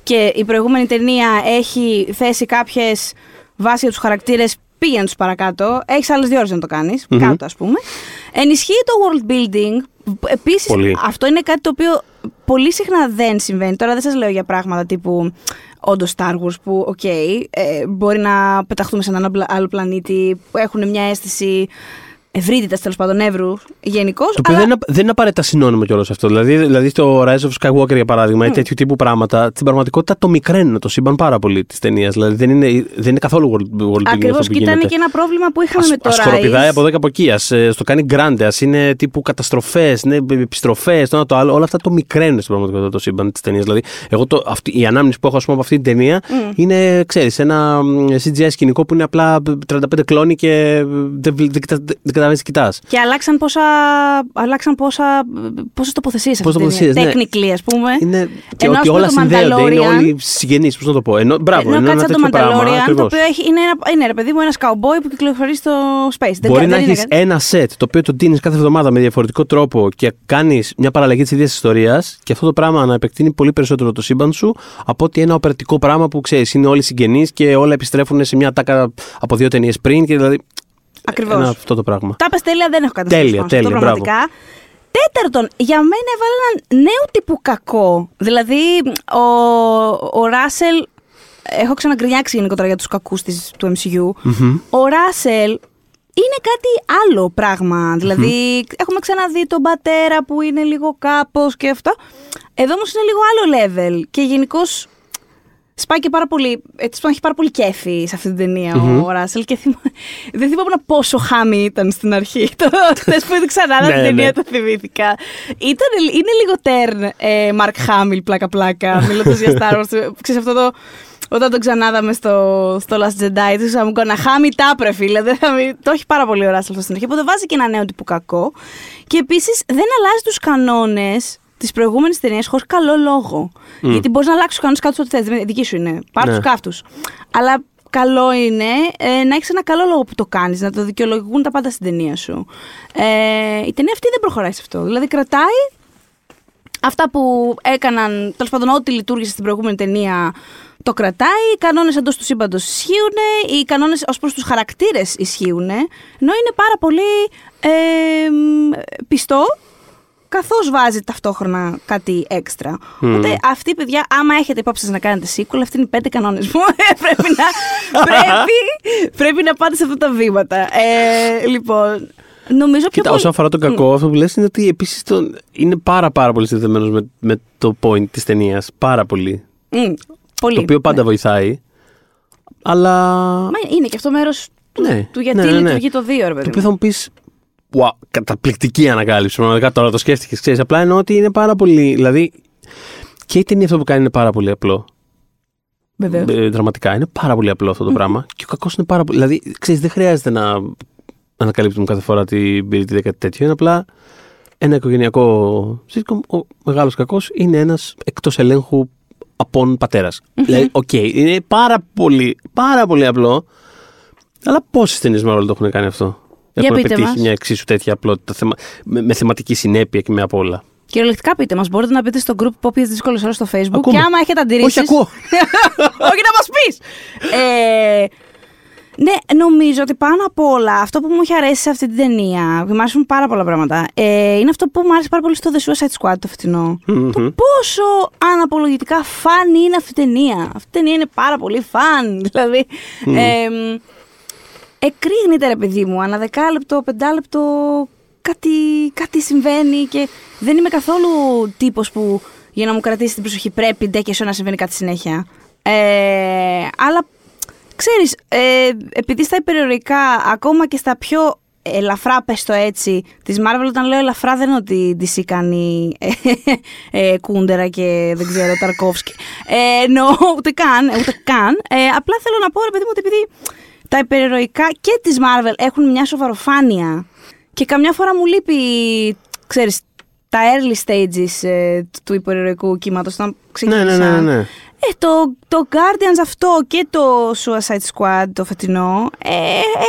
και η προηγούμενη ταινία έχει θέσει κάποιες βάσεις για τους χαρακτήρες, πήγαινε τους παρακάτω. Έχεις άλλες δύο ώρες να το κάνεις. Κάτω, ας πούμε. Ενισχύει το world building. Επίσης, Πολύ. αυτό είναι κάτι το οποίο πολύ συχνά δεν συμβαίνει. Τώρα δεν σας λέω για πράγματα τύπου όντως Star Wars που, οκ, ε, μπορεί να πεταχτούμε σε έναν άλλο πλανήτη που έχουν μια αίσθηση ευρύτητας τέλος πάντων εύρου γενικώ. Το οποίο δεν, είναι, δεν είναι απαραίτητα συνώνυμο κιόλας αυτό. Δηλαδή, δηλαδή στο Rise of Skywalker, για παράδειγμα, ή τέτοιου τύπου πράγματα, στην πραγματικότητα το μικραίνουν το σύμπαν πάρα πολύ της ταινίας. Δηλαδή δεν είναι, δεν είναι καθόλου world, world building Ακριβώς αυτό που και ήταν γίνεται. και ένα πρόβλημα που είχαμε με το Ας σκορπιδάει Rise. από εδώ και από εκεί. Ας, ε, στο κάνει grande, ας είναι τύπου καταστροφές, ναι, επιστροφές, το ένα το άλλο. Όλα αυτά το μικραίνουν στην πραγματικότητα το σύμπαν της ταινίας. Δηλαδή, εγώ το, αυτή, η ανάμνηση που έχω ας πούμε, από αυτή την ταινία είναι, ξέρεις, ένα μ, CGI σκηνικό που είναι απλά 35 κλόνοι και ε, δεν, δεν, δεν, δεν καταλαβαίνει τι κοιτάς. Και αλλάξαν πόσα, αλλάξαν πόσα, πόσες τοποθεσίες σε Πόσες αυτή την ταινία. τοποθεσίες, ναι. Technically, ας πούμε. Είναι, και, Ενώ, ας και πούμε, όλα το συνδέονται, είναι Mandalorian- όλοι συγγενείς, πώς να το πω. Ενώ, μπράβο, Ενώ είναι κάτι ένα σαν το τέτοιο πράγμα. Mandalorian, το ακριβώς. οποίο έχει, είναι, ένα, είναι ρε παιδί μου ένας καουμπόι που κυκλοφορεί στο space. Δεν Μπορεί κα- να δεν είναι έχεις κάτι- ένα σετ το οποίο το τίνεις κάθε εβδομάδα με διαφορετικό τρόπο και κάνεις μια παραλλαγή της ίδιας ιστορίας και αυτό το πράγμα να επεκτείνει πολύ περισσότερο το σύμπαν σου από ότι ένα οπερτικό πράγμα που ξέρεις είναι όλοι συγγενείς και όλα επιστρέφουν σε μια τάκα από δύο ταινίες πριν. Και δηλαδή. Ακριβώς. Ένα αυτό το πράγμα. Τα πες τέλεια, δεν έχω κάτι να Τέλεια, σου πω. Αυτό τέλεια, πραγματικά. Τέταρτον, για μένα έβαλε έναν νέο τύπου κακό. Δηλαδή, ο, ο Ράσελ. Έχω ξαναγκρινιάξει γενικότερα για τους κακούς της, του MCU. Ο Ράσελ είναι κάτι άλλο πράγμα. Δηλαδή, έχουμε ξαναδεί τον πατέρα που είναι λίγο κάπως και αυτό. Εδώ όμως είναι λίγο άλλο level. Και γενικώς σπάει και πάρα πολύ. Έτσι, έχει πάρα πολύ κέφι σε αυτή την ταινια ο Ράσελ. Και θυμα... δεν θυμάμαι πόσο χάμι ήταν στην αρχή. Το χθε που είδα ξανά την Ναι, ταινία ναι. το θυμήθηκα. Ήταν, είναι λίγο τέρν ε, Μαρκ Χάμιλ, πλάκα-πλάκα, μιλώντας για Star Wars. Ξέρεις αυτό το. Όταν τον ξανάδαμε στο, στο Last Jedi, τους είχαμε κόνα χάμι τάπρε, φίλε. Δεν θα μη- το έχει πάρα πολύ ο Ράσελ αυτό στην αρχή. Οπότε βάζει και ένα νέο τύπου κακό. Και επίσης δεν αλλάζει τους κανόνες της προηγούμενης ταινίας χωρίς καλό λόγο. Γιατί μπορείς να αλλάξεις του κανόνες κάτω ό,τι θες. Δική σου είναι. Πάρ Ναι. του κάφτου. Αλλά καλό είναι ε, να έχεις ένα καλό λόγο που το κάνεις, να το δικαιολογούν τα πάντα στην ταινία σου. Ε, η ταινία αυτή δεν προχωράει σε αυτό. Δηλαδή κρατάει αυτά που έκαναν, τέλος πάντων, ό,τι λειτουργήσε στην προηγούμενη ταινία το κρατάει. Οι κανόνες εντός του σύμπαντος ισχύουν. Οι κανόνες ως προς τους χαρακτήρες ισχύουν. Ενώ είναι πάρα πολύ ε, μ, πιστό. Καθώς βάζει ταυτόχρονα κάτι έξτρα. Οπότε αυτοί, παιδιά, άμα έχετε υπόψη σας να κάνετε sequel, αυτοί είναι οι πέντε κανόνε μου. Ε, πρέπει, να, πρέπει, πρέπει να πάτε σε αυτά τα βήματα. Ε, λοιπόν, νομίζω πιο Κοίτα, πολύ. όσον αφορά τον κακό, αυτό που λες είναι ότι επίσης είναι πάρα, πάρα πολύ συνδεδεμένος με, με το point της ταινίας. Πάρα πολύ. Μμ, πολύ. Το οποίο πάντα βοηθάει. Αλλά. Μα είναι και αυτό μέρος του, Ναι, του γιατί ναι, ναι, ναι. λειτουργεί το δύο, ρε Το παιδί. οποίο μου. θα μου πεις. Wow, καταπληκτική ανακάλυψη. Πραγματικά τώρα το σκέφτηκες. Ξέρεις, απλά εννοώ ότι είναι πάρα πολύ. Δηλαδή. Και η ταινία αυτό που κάνει είναι πάρα πολύ απλό. Βεβαίως. Ε, δραματικά. Είναι πάρα πολύ απλό αυτό το πράγμα. Και ο κακός είναι πάρα πολύ. Δηλαδή, ξέρεις, δεν χρειάζεται να ανακαλύπτουμε κάθε φορά την πυρίτιδα ή κάτι τέτοιο. Είναι απλά ένα οικογενειακό sitcom. Ο μεγάλος κακός είναι ένας εκτός ελέγχου απόν πατέρας. Δηλαδή, οκ, είναι πάρα πολύ, πάρα πολύ απλό. Αλλά πόσες ταινίες Marvel το έχουν κάνει αυτό; Για Έχουν πείτε πετύχει μας. μια εξίσου τέτοια απλότητα θεμα... με, με θεματική συνέπεια και με απ' όλα. Κυριολεκτικά πείτε μας, μπορείτε να πείτε στο group Πόπιε Δύσκολες Ώρες στο Facebook Ακούμε. και άμα έχετε αντιρρήσεις. Όχι, ακούω. Όχι να μας πεις! Ε, ναι, νομίζω ότι πάνω απ' όλα αυτό που μου έχει αρέσει σε αυτή την ταινία, μου αρέσουν πάρα πολλά πράγματα, ε, είναι αυτό που μου άρεσε πάρα πολύ στο The Suicide Squad το φετινο Το πόσο αναπολογητικά φαν είναι αυτή η ταινία. Αυτή η ταινία είναι πάρα πολύ φαν. Δηλαδή. Ε, εκρήγνεται ρε παιδί μου, ανά δεκάλεπτο, πεντάλεπτο κάτι, κάτι συμβαίνει και δεν είμαι καθόλου τύπος που για να μου κρατήσει την προσοχή πρέπει ντε και να συμβαίνει κάτι συνέχεια. Ε, αλλά ξέρεις, ε, επειδή στα υπερηρωτικά, ακόμα και στα πιο ελαφρά, πες το έτσι, της Marvel, όταν λέω ελαφρά δεν είναι ότι DC κάνει ε, ε, Κούντερα και δεν ξέρω, Ταρκόφσκι. Ε, εννοώ, ούτε καν, ούτε καν. Ε, απλά θέλω να πω, ρε παιδί μου, ότι επειδή τα υπερηρωτικά και της Marvel έχουν μια σοβαροφάνεια και καμιά φορά μου λείπει, ξέρεις, τα early stages ε, του υπερηρωτικού κύματος, όταν Ναι, ξεκίνησαν. ναι, ναι, ναι. Ε, το, το Guardians αυτό και το Suicide Squad το φετινό ε,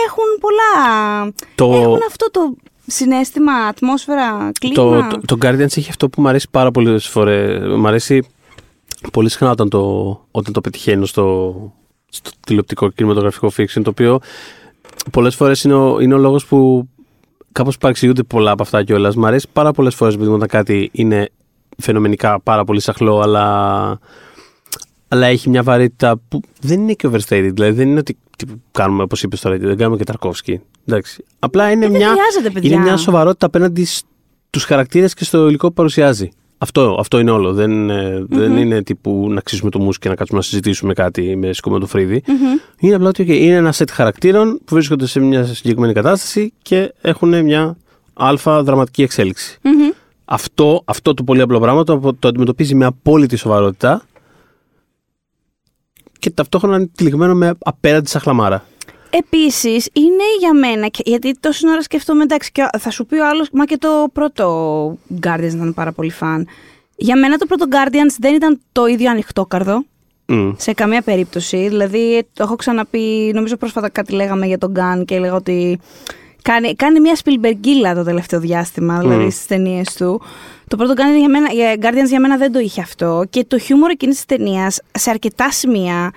έχουν πολλά. Το- Έχουν αυτό το συνέστημα, ατμόσφαιρα, κλίμα. Το, το, το Guardians έχει αυτό που μου αρέσει πάρα πολλές φορές. Μ' αρέσει πολύ συχνά όταν το, όταν το πετυχαίνω στο, στο τηλεοπτικό κινηματογραφικό fiction, το οποίο πολλές φορές είναι ο, είναι ο λόγος που κάπως παρεξηγούνται πολλά από αυτά κιόλας. Μ' αρέσει πάρα πολλές φορές όταν κάτι είναι φαινομενικά πάρα πολύ σαχλό, αλλά, αλλά έχει μια βαρύτητα που δεν είναι και overstated. Δηλαδή δεν είναι ότι τύπου, κάνουμε, όπως είπες τώρα, δεν κάνουμε και Ταρκόφσκι. Εντάξει. Απλά είναι Ε, δεν μια, χρειάζεται, παιδιά. είναι μια σοβαρότητα απέναντι στους χαρακτήρες και στο υλικό που παρουσιάζει. Αυτό, αυτό είναι όλο. Δεν, ε, δεν είναι τύπου να αξίσουμε το μουσ και να κάτσουμε να συζητήσουμε κάτι με σκοπό το φρυδι Είναι απλά ότι okay, είναι ένα σετ χαρακτήρων που βρίσκονται σε μια συγκεκριμένη κατάσταση και έχουν μια αλφα δραματική εξέλιξη. Αυτό, αυτό το πολύ απλό πράγμα το, το αντιμετωπίζει με απόλυτη σοβαρότητα και ταυτόχρονα είναι τυλιγμένο με απέραντη σαχλαμάρα. Επίσης, είναι για μένα, και- γιατί τόση ώρα σκεφτόμαι, εντάξει, και θα σου πει ο άλλος, μα και το πρώτο Guardians ήταν πάρα πολύ φαν. Για μένα το πρώτο Guardians δεν ήταν το ίδιο ανοιχτόκαρδο. Μμ. Σε καμία περίπτωση. Δηλαδή, το έχω ξαναπεί, νομίζω πρόσφατα κάτι λέγαμε για τον Γκάν και έλεγα ότι κάνει, κάνει μια σπιλμπεργκίλα το τελευταίο διάστημα, δηλαδή Mm. στις ταινίες του. Το πρώτο Guardians για, μένα, για Guardians για μένα δεν το είχε αυτό και το χιούμορ εκείνης της ταινίας σε αρκετά σημεία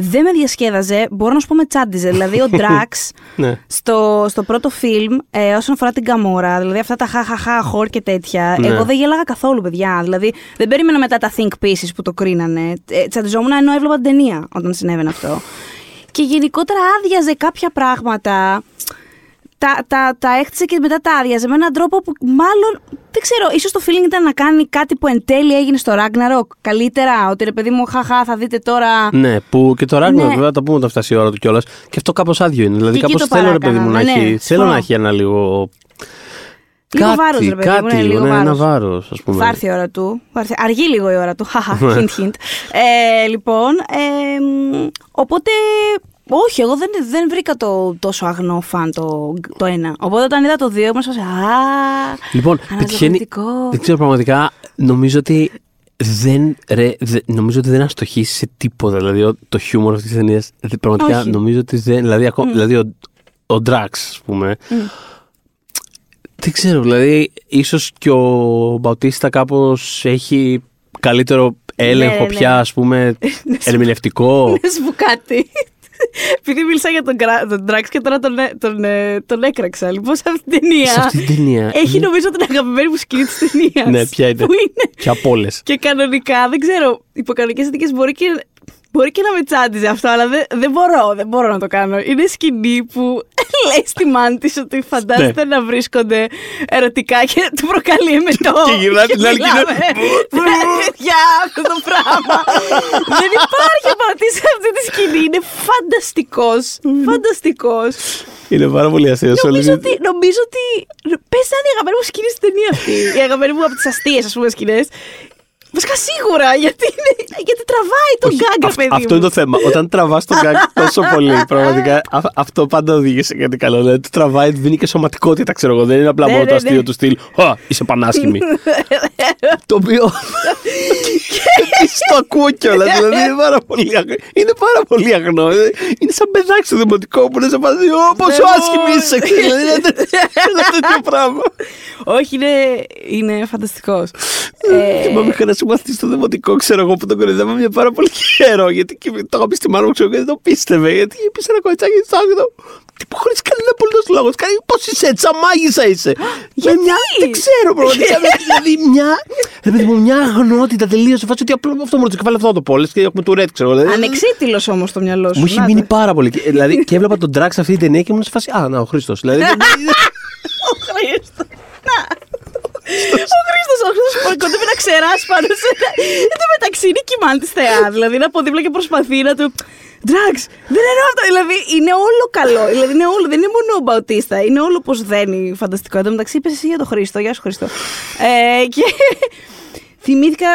δεν με διασκέδαζε, μπορώ να σου πω με τσάντιζε. Δηλαδή ο Drax Ναι. στο, στο πρώτο φιλμ, ε, όσον αφορά την Καμόρα, δηλαδή αυτά τα χαχαχά, χορ και τέτοια, Ναι. εγώ δεν γέλαγα καθόλου, παιδιά. Δηλαδή δεν περίμενα μετά τα think pieces που το κρίνανε. Ε, τσαντιζόμουν ενώ έβλεπα την ταινία όταν συνέβαινε αυτό. Και γενικότερα άδειαζε κάποια πράγματα. Τα, τα, τα έκτισε και μετά τα άδειαζε με έναν τρόπο που μάλλον. Δεν ξέρω, ίσως το feeling ήταν να κάνει κάτι που εν τέλει έγινε στο Ragnarok καλύτερα. Ότι ρε παιδί μου, χαχά, θα δείτε τώρα. Ναι, που και το Ragnarok Ναι. βέβαια τα πούμε όταν φτάσει η ώρα του κιόλας. Και αυτό κάπως άδειο είναι. Δηλαδή Και εκεί κάπως το θέλω ρε παιδί μου να παράκανα, ναι, έχει. Θέλω συμφωνώ. να έχει ένα λίγο. Λίγο κάτι, βάρος, ρε παιδί μου, κάτι ναι, λίγο ναι, ένα βάρος. βάρος, ας πούμε. Θα έρθει η ώρα του. Θα έρθει- Αργεί λίγο η ώρα του. Χαχα, Ναι. hint, hint. Ε, λοιπόν, ε, μ, οπότε. Όχι, εγώ δεν, δεν βρήκα το τόσο αγνό φαν το, το ένα. Οπότε όταν είδα το δύο, ήμουν σε φάση, Α. Λοιπόν, πετυχαίνει. αναζωογονητικό». Δεν ξέρω πραγματικά. Νομίζω ότι δεν, ρε, δε- νομίζω ότι δεν αστοχήσει σε τίποτα. Δηλαδή ο- το χιούμορ αυτής της ταινίας. Πραγματικά Όχι. νομίζω ότι δεν. Δηλαδή, ακό- δηλαδή ο, ο Drax, ας πούμε. Δεν ξέρω, δηλαδή ίσως και ο Μπαουτίστα κάπως έχει καλύτερο έλεγχο Ναι, πια, ναι. ας πούμε, ερμηνευτικό. Να σου πω κάτι. Επειδή μίλησα για τον, Γκρα- τον Drax και τώρα τον, έ- τον, ε, τον έκραξα. Λοιπόν, σε αυτή την ταινία. Σε αυτή την ταινία. Έχει νομίζω την αγαπημένη μου σκηνή της ταινίας. Ναι, ποια είναι; Που είναι Και από όλες. Και κανονικά, δεν ξέρω, υπό κανονικέ συνθήκες μπορεί και, μπορεί και να με τσάντιζε αυτό, αλλά δεν, δεν μπορώ, δεν μπορώ να το κάνω. Είναι σκηνή που λέει στη μάνη της ότι φαντάζεται να βρίσκονται ερωτικά και του προκαλεί εμετό. Και γυρνάει την άλλη και είναι, μιλάμε. Για αυτό το πράγμα. δεν υπάρχει ο Μπατίστα σε αυτή τη σκηνή. Είναι φανταστικός. φανταστικός. Είναι πάρα πολύ αστείο. Νομίζω ότι, νομίζω ότι. Πες να είναι η αγαπημένη μου σκηνή στην ταινία αυτή. η αγαπημένη μου από τις αστείες, ας πούμε, σκηνές. Βασικά σίγουρα, γιατί, είναι, γιατί τραβάει τον γκάγκα, παιδί Αυτό μου. είναι το θέμα. Όταν τραβάς τον γκάγκ τόσο πολύ, πραγματικά α- αυτό πάντα οδηγεί σε κάτι καλό. Δηλαδή, το τραβάει, δίνει και σωματικότητα, ξέρω εγώ. Δεν είναι απλά Ναι, μόνο ναι, το αστείο ναι. του στυλ. Α, είσαι πανάσχημη. το οποίο. το ακούω κιόλας. Δηλαδή είναι πάρα πολύ, αγ- είναι πάρα πολύ αγνό. Ε, Είναι σαν παιδάκι στο δημοτικό που είναι σε φάση. Ω, πόσο Δεν άσχημη μπορεί. είσαι. Δηλαδή, είναι τε- ένα τέτοιο πράγμα. Όχι, είναι, είναι φανταστικός. Και μα είχα ένα συμμαθητή στο δημοτικό, ξέρω εγώ, που τον κορυδεύω μια πάρα πολύ καιρό. Γιατί και το είχα πει στη μάνα μου, ξέρω και δεν το πίστευε. Γιατί είπε ένα κοριτσάκι στο άγνο. Τι που χωρίς κανένα απολύτως λόγος. Κάνει πώς είσαι, έτσι, αμάγισσα είσαι. Γιατί; Με μια, δεν ξέρω πραγματικά. με- δηλαδή μια. Ρε παιδί μου, μια αγνότητα τελείω. Σε φάση ότι απλά αυτό μου το κεφάλι αυτό το πόλε και έχουμε του ρέτ, ξέρω. δηλαδή. Ανεξίτηλος όμως το μυαλό σου. Μου είχε να μείνει το. πάρα πολύ. Και, Δηλαδή, και έβλεπα τον Ντράξ αυτή την ταινία και ήμουν σε φάση. Α, να, ο Χρήστος. Δηλαδή, Ο Χρήστος. Να. Ο Χρήστος, ο Χρήστος που κοντεύει να ξεράσει πάνω σε ένα. Εν τω μεταξύ είναι κοιμάν της θεάς. Δηλαδή είναι από δίπλα και προσπαθεί να του. Ντράξ, δεν εννοώ αυτό. Δηλαδή είναι όλο καλό. Δηλαδή είναι όλο, δεν είναι μόνο ο Μπαουτίστα. Είναι όλο πώ δένει φανταστικό. Εν τω μεταξύ είπες εσύ για τον Χρήστο. Γεια σου Χρήστο. Ε, και θυμήθηκα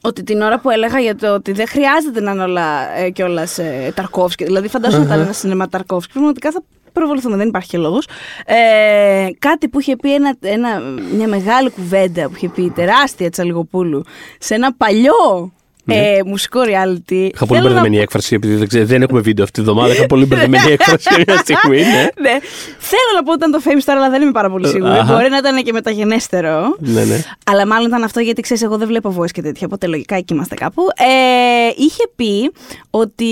ότι την ώρα που έλεγα για το ότι δεν χρειάζεται να είναι όλα ε, κιόλας ε, Ταρκόφσκι. Δηλαδή, φαντάζομαι να ήταν ένα σινεμά Ταρκόφσκι. Πραγματικά θα προβοληθούμε, δεν υπάρχει λόγος. Ε, κάτι που είχε πει ένα, ένα, μια μεγάλη κουβέντα που είχε πει τεράστια Τσαλιγοπούλου σε ένα παλιό ε, μουσικό reality. Είχα πολύ Θέλω να μπερδεμένη έκφραση, επειδή δεν, ξέρω, δεν έχουμε βίντεο αυτή τη βδομάδα. Είχα πολύ μπερδεμένη έκφραση μια στιγμή. Ναι, ναι. Θέλω να πω ότι ήταν το Fame Star, αλλά δεν είμαι πάρα πολύ σίγουρη. Αχα. Μπορεί να ήταν και μεταγενέστερο. ναι. ναι. Αλλά μάλλον ήταν αυτό γιατί ξέρεις, εγώ δεν βλέπω voice και τέτοια. Οπότε λογικά εκεί είμαστε κάπου. Ε, είχε πει ότι.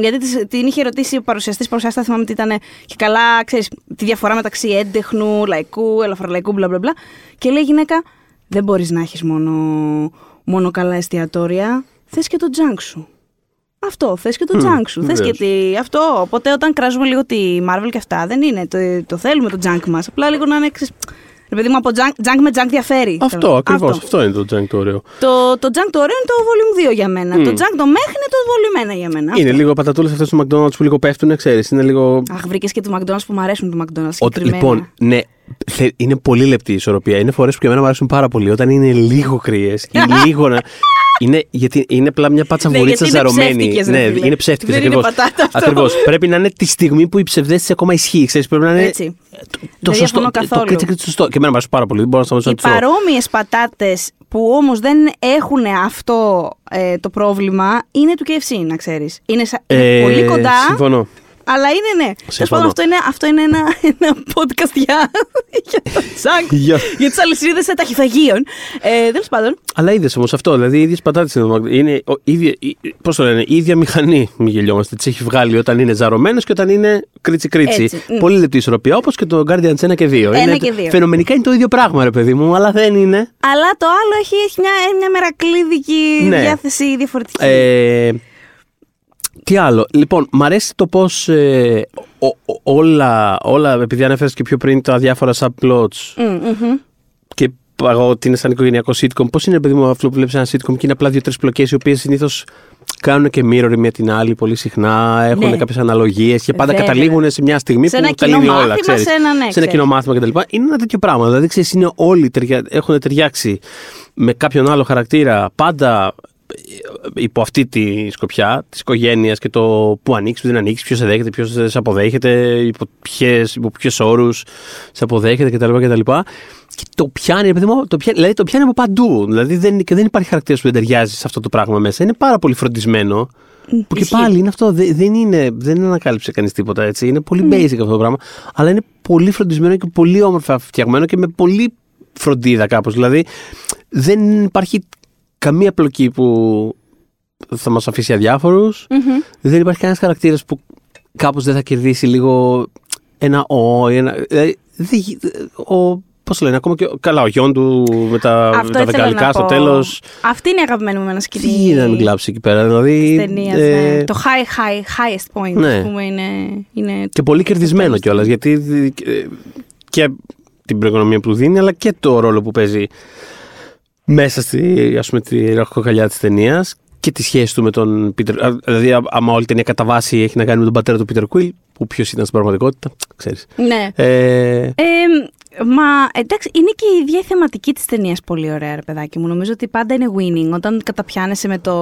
Γιατί της- την είχε ρωτήσει ο παρουσιαστής. Παρουσιαστή, θυμάμαι ότι ήταν και καλά, ξέρεις, τη διαφορά μεταξύ έντεχνου, λαϊκού, ελαφρολαϊκού, μπλα μπλα μπλα. Και λέει η γυναίκα, δεν μπορείς να έχεις μόνο, μόνο καλά εστιατόρια. Θες και το junk σου. Αυτό, θες και το Μμ, junk σου. Θες βεβαίως. και τη... αυτό. Οπότε όταν κράζουμε λίγο τη Marvel και αυτά, δεν είναι. Το, το θέλουμε το junk μας. Απλά λίγο να είναι. ξέρεις, Ρε παιδί μου, από junk, junk με junk διαφέρει. Αυτό ακριβώς. Αυτό. είναι το Τζάνκ το ωραίο. Το, το junk το ωραίο είναι το volume 2 για μένα. Το junk το μέχρι είναι το volume 1 για μένα. Είναι Αυτό. λίγο πατατούλες αυτές του McDonald's που λίγο πέφτουν, ξέρεις. Είναι λίγο. Αχ, βρήκες και τους McDonald's που μου αρέσουν του McDonald's. Ότι, συγκεκριμένα. λοιπόν, ναι, θε- είναι πολύ λεπτή η ισορροπία. Είναι φορές που και εμένα μου αρέσουν πάρα πολύ. Όταν είναι λίγο κρύες ή λίγο να. Είναι, γιατί είναι απλά μια πάτσα Ναι, βουρίτσα γιατί είναι ζαρωμένη. ψεύτικες, ρε ναι, φίλε. είναι ψεύτικες Δεν είναι πατάτα αυτό. Ακριβώς. Πρέπει να είναι τη στιγμή που η ψευδέστηση ακόμα ισχύει. Ξέρεις, πρέπει να είναι Έτσι. το, Δεν το σωστό. διαφωνώ Το, το καθόλου. κρίτσα κρίτσα σωστό. Και εμένα μου αρέσει πάρα πολύ. Δεν μπορώ να σταματήσω Οι να τις τρώω. παρόμοιες πατάτες που όμως δεν έχουν αυτό ε, το πρόβλημα είναι του KFC, να ξέρεις. Είναι, σα- είναι Ε, πολύ κοντά. Συμφωνώ. Αλλά είναι ναι. Τέλο Συμφωνώ. πάντων, αυτό είναι, αυτό είναι ένα, ένα podcast για, για το junk. Για- για τις αλυσίδε ταχυφαγείων. Ε, Τέλος πάντων. Αλλά είδες όμως αυτό. Δηλαδή, οι ίδιες πατάτες είναι. το Mac- είναι ο- ίδια, πώς το λένε, η ίδια μηχανή. Μην γελιόμαστε. Τις έχει βγάλει όταν είναι ζαρωμένο και όταν είναι κρίτσι-κρίτσι. Έτσι, μ. Πολύ λεπτή ισορροπία. Όπως και το Guardians 1 και 2. Ένα είναι, και δύο. Φαινομενικά είναι το ίδιο πράγμα, ρε παιδί μου, αλλά δεν είναι. Αλλά το άλλο έχει, έχει μια, μια μερακλείδικη Ναι. διάθεση διαφορετική. Ε, τι άλλο. Λοιπόν, μ' αρέσει το πώς όλα, όλα, επειδή ανέφερες και πιο πριν τα διάφορα subplots Μμ, μμμ. και εγώ ότι είναι σαν οικογενειακό sitcom, πώς είναι, παιδί μου, αυτό που βλέπεις ένα sitcom και είναι απλά δύο-τρεις πλοκές οι οποίες συνήθως κάνουν και mirror η μία την άλλη πολύ συχνά, έχουν Ναι. κάποιες αναλογίες και πάντα Βέβαια. καταλήγουν σε μια στιγμή Σε που ένα τα κοινό λύνει όλα. μάθημα, ξέρεις. σε ένα, ναι, σε ένα ξέρεις. κοινό μάθημα κτλ. Είναι ένα τέτοιο πράγμα. Δηλαδή, ξέρεις, είναι όλοι ταιριά, έχουν ταιριάξει με κάποιον άλλο χαρακτήρα πάντα ε, υπό αυτή τη σκοπιά της οικογένειας και το που ανοίξεις, που δεν ανοίξεις, ποιος σε δέχεται, ποιος σε αποδέχεται, υπό, ποιες, υπό ποιους όρους σε αποδέχεται κτλ. κτλ. Και το πιάνει, ρε παιδί μου, το πιάνει, δηλαδή το πιάνει από παντού. Δηλαδή δεν, και δεν υπάρχει χαρακτήρας που δεν ταιριάζει σε αυτό το πράγμα μέσα. Είναι πάρα πολύ φροντισμένο. Που και Ισχύει. πάλι είναι αυτό. δε- Δεν, είναι, δεν ανακάλυψε κανείς τίποτα έτσι. Είναι πολύ basic αυτό το πράγμα. Αλλά είναι πολύ φροντισμένο και πολύ όμορφα φτιαγμένο και με πολύ φροντίδα κάπως. Δηλαδή δεν υπάρχει καμία πλοκή που θα μας αφήσει αδιάφορους. Δεν υπάρχει κανένας χαρακτήρας που κάπως δεν θα κερδίσει λίγο ένα ο, ένα, δηλαδή, δεν γι- ο, πώς το λένε, ακόμα και, ο- καλά, ο γιον του με τα, με τα ήθελα δεκαλικά να στο πω. τέλος. Αυτή είναι η αγαπημένη μου ένα σκηνή. Τι είναι να μην κλάψει εκεί πέρα, δηλαδή. της ταινίας, ε, ναι. Το high, high, highest point, Ναι. ας πούμε, είναι, είναι Και πολύ κερδισμένο κιόλας, γιατί ε, και την προοικονομία που δίνει, αλλά και το ρόλο που παίζει μέσα στη, ας πούμε, τη ραχοκοκαλιά της ταινίας και τη σχέση του με τον Πίτερ. α, Δηλαδή, α- άμα όλη η ταινία κατά βάση έχει να κάνει με τον πατέρα του Πίτερ Κουίλ, που ποιος ήταν στην πραγματικότητα, ξέρεις. Ναι. Ε, Ε, Μα εντάξει, είναι και η ίδια η θεματική της ταινίας πολύ ωραία, ρε παιδάκι μου. Νομίζω ότι πάντα είναι winning. Όταν καταπιάνεσαι με το.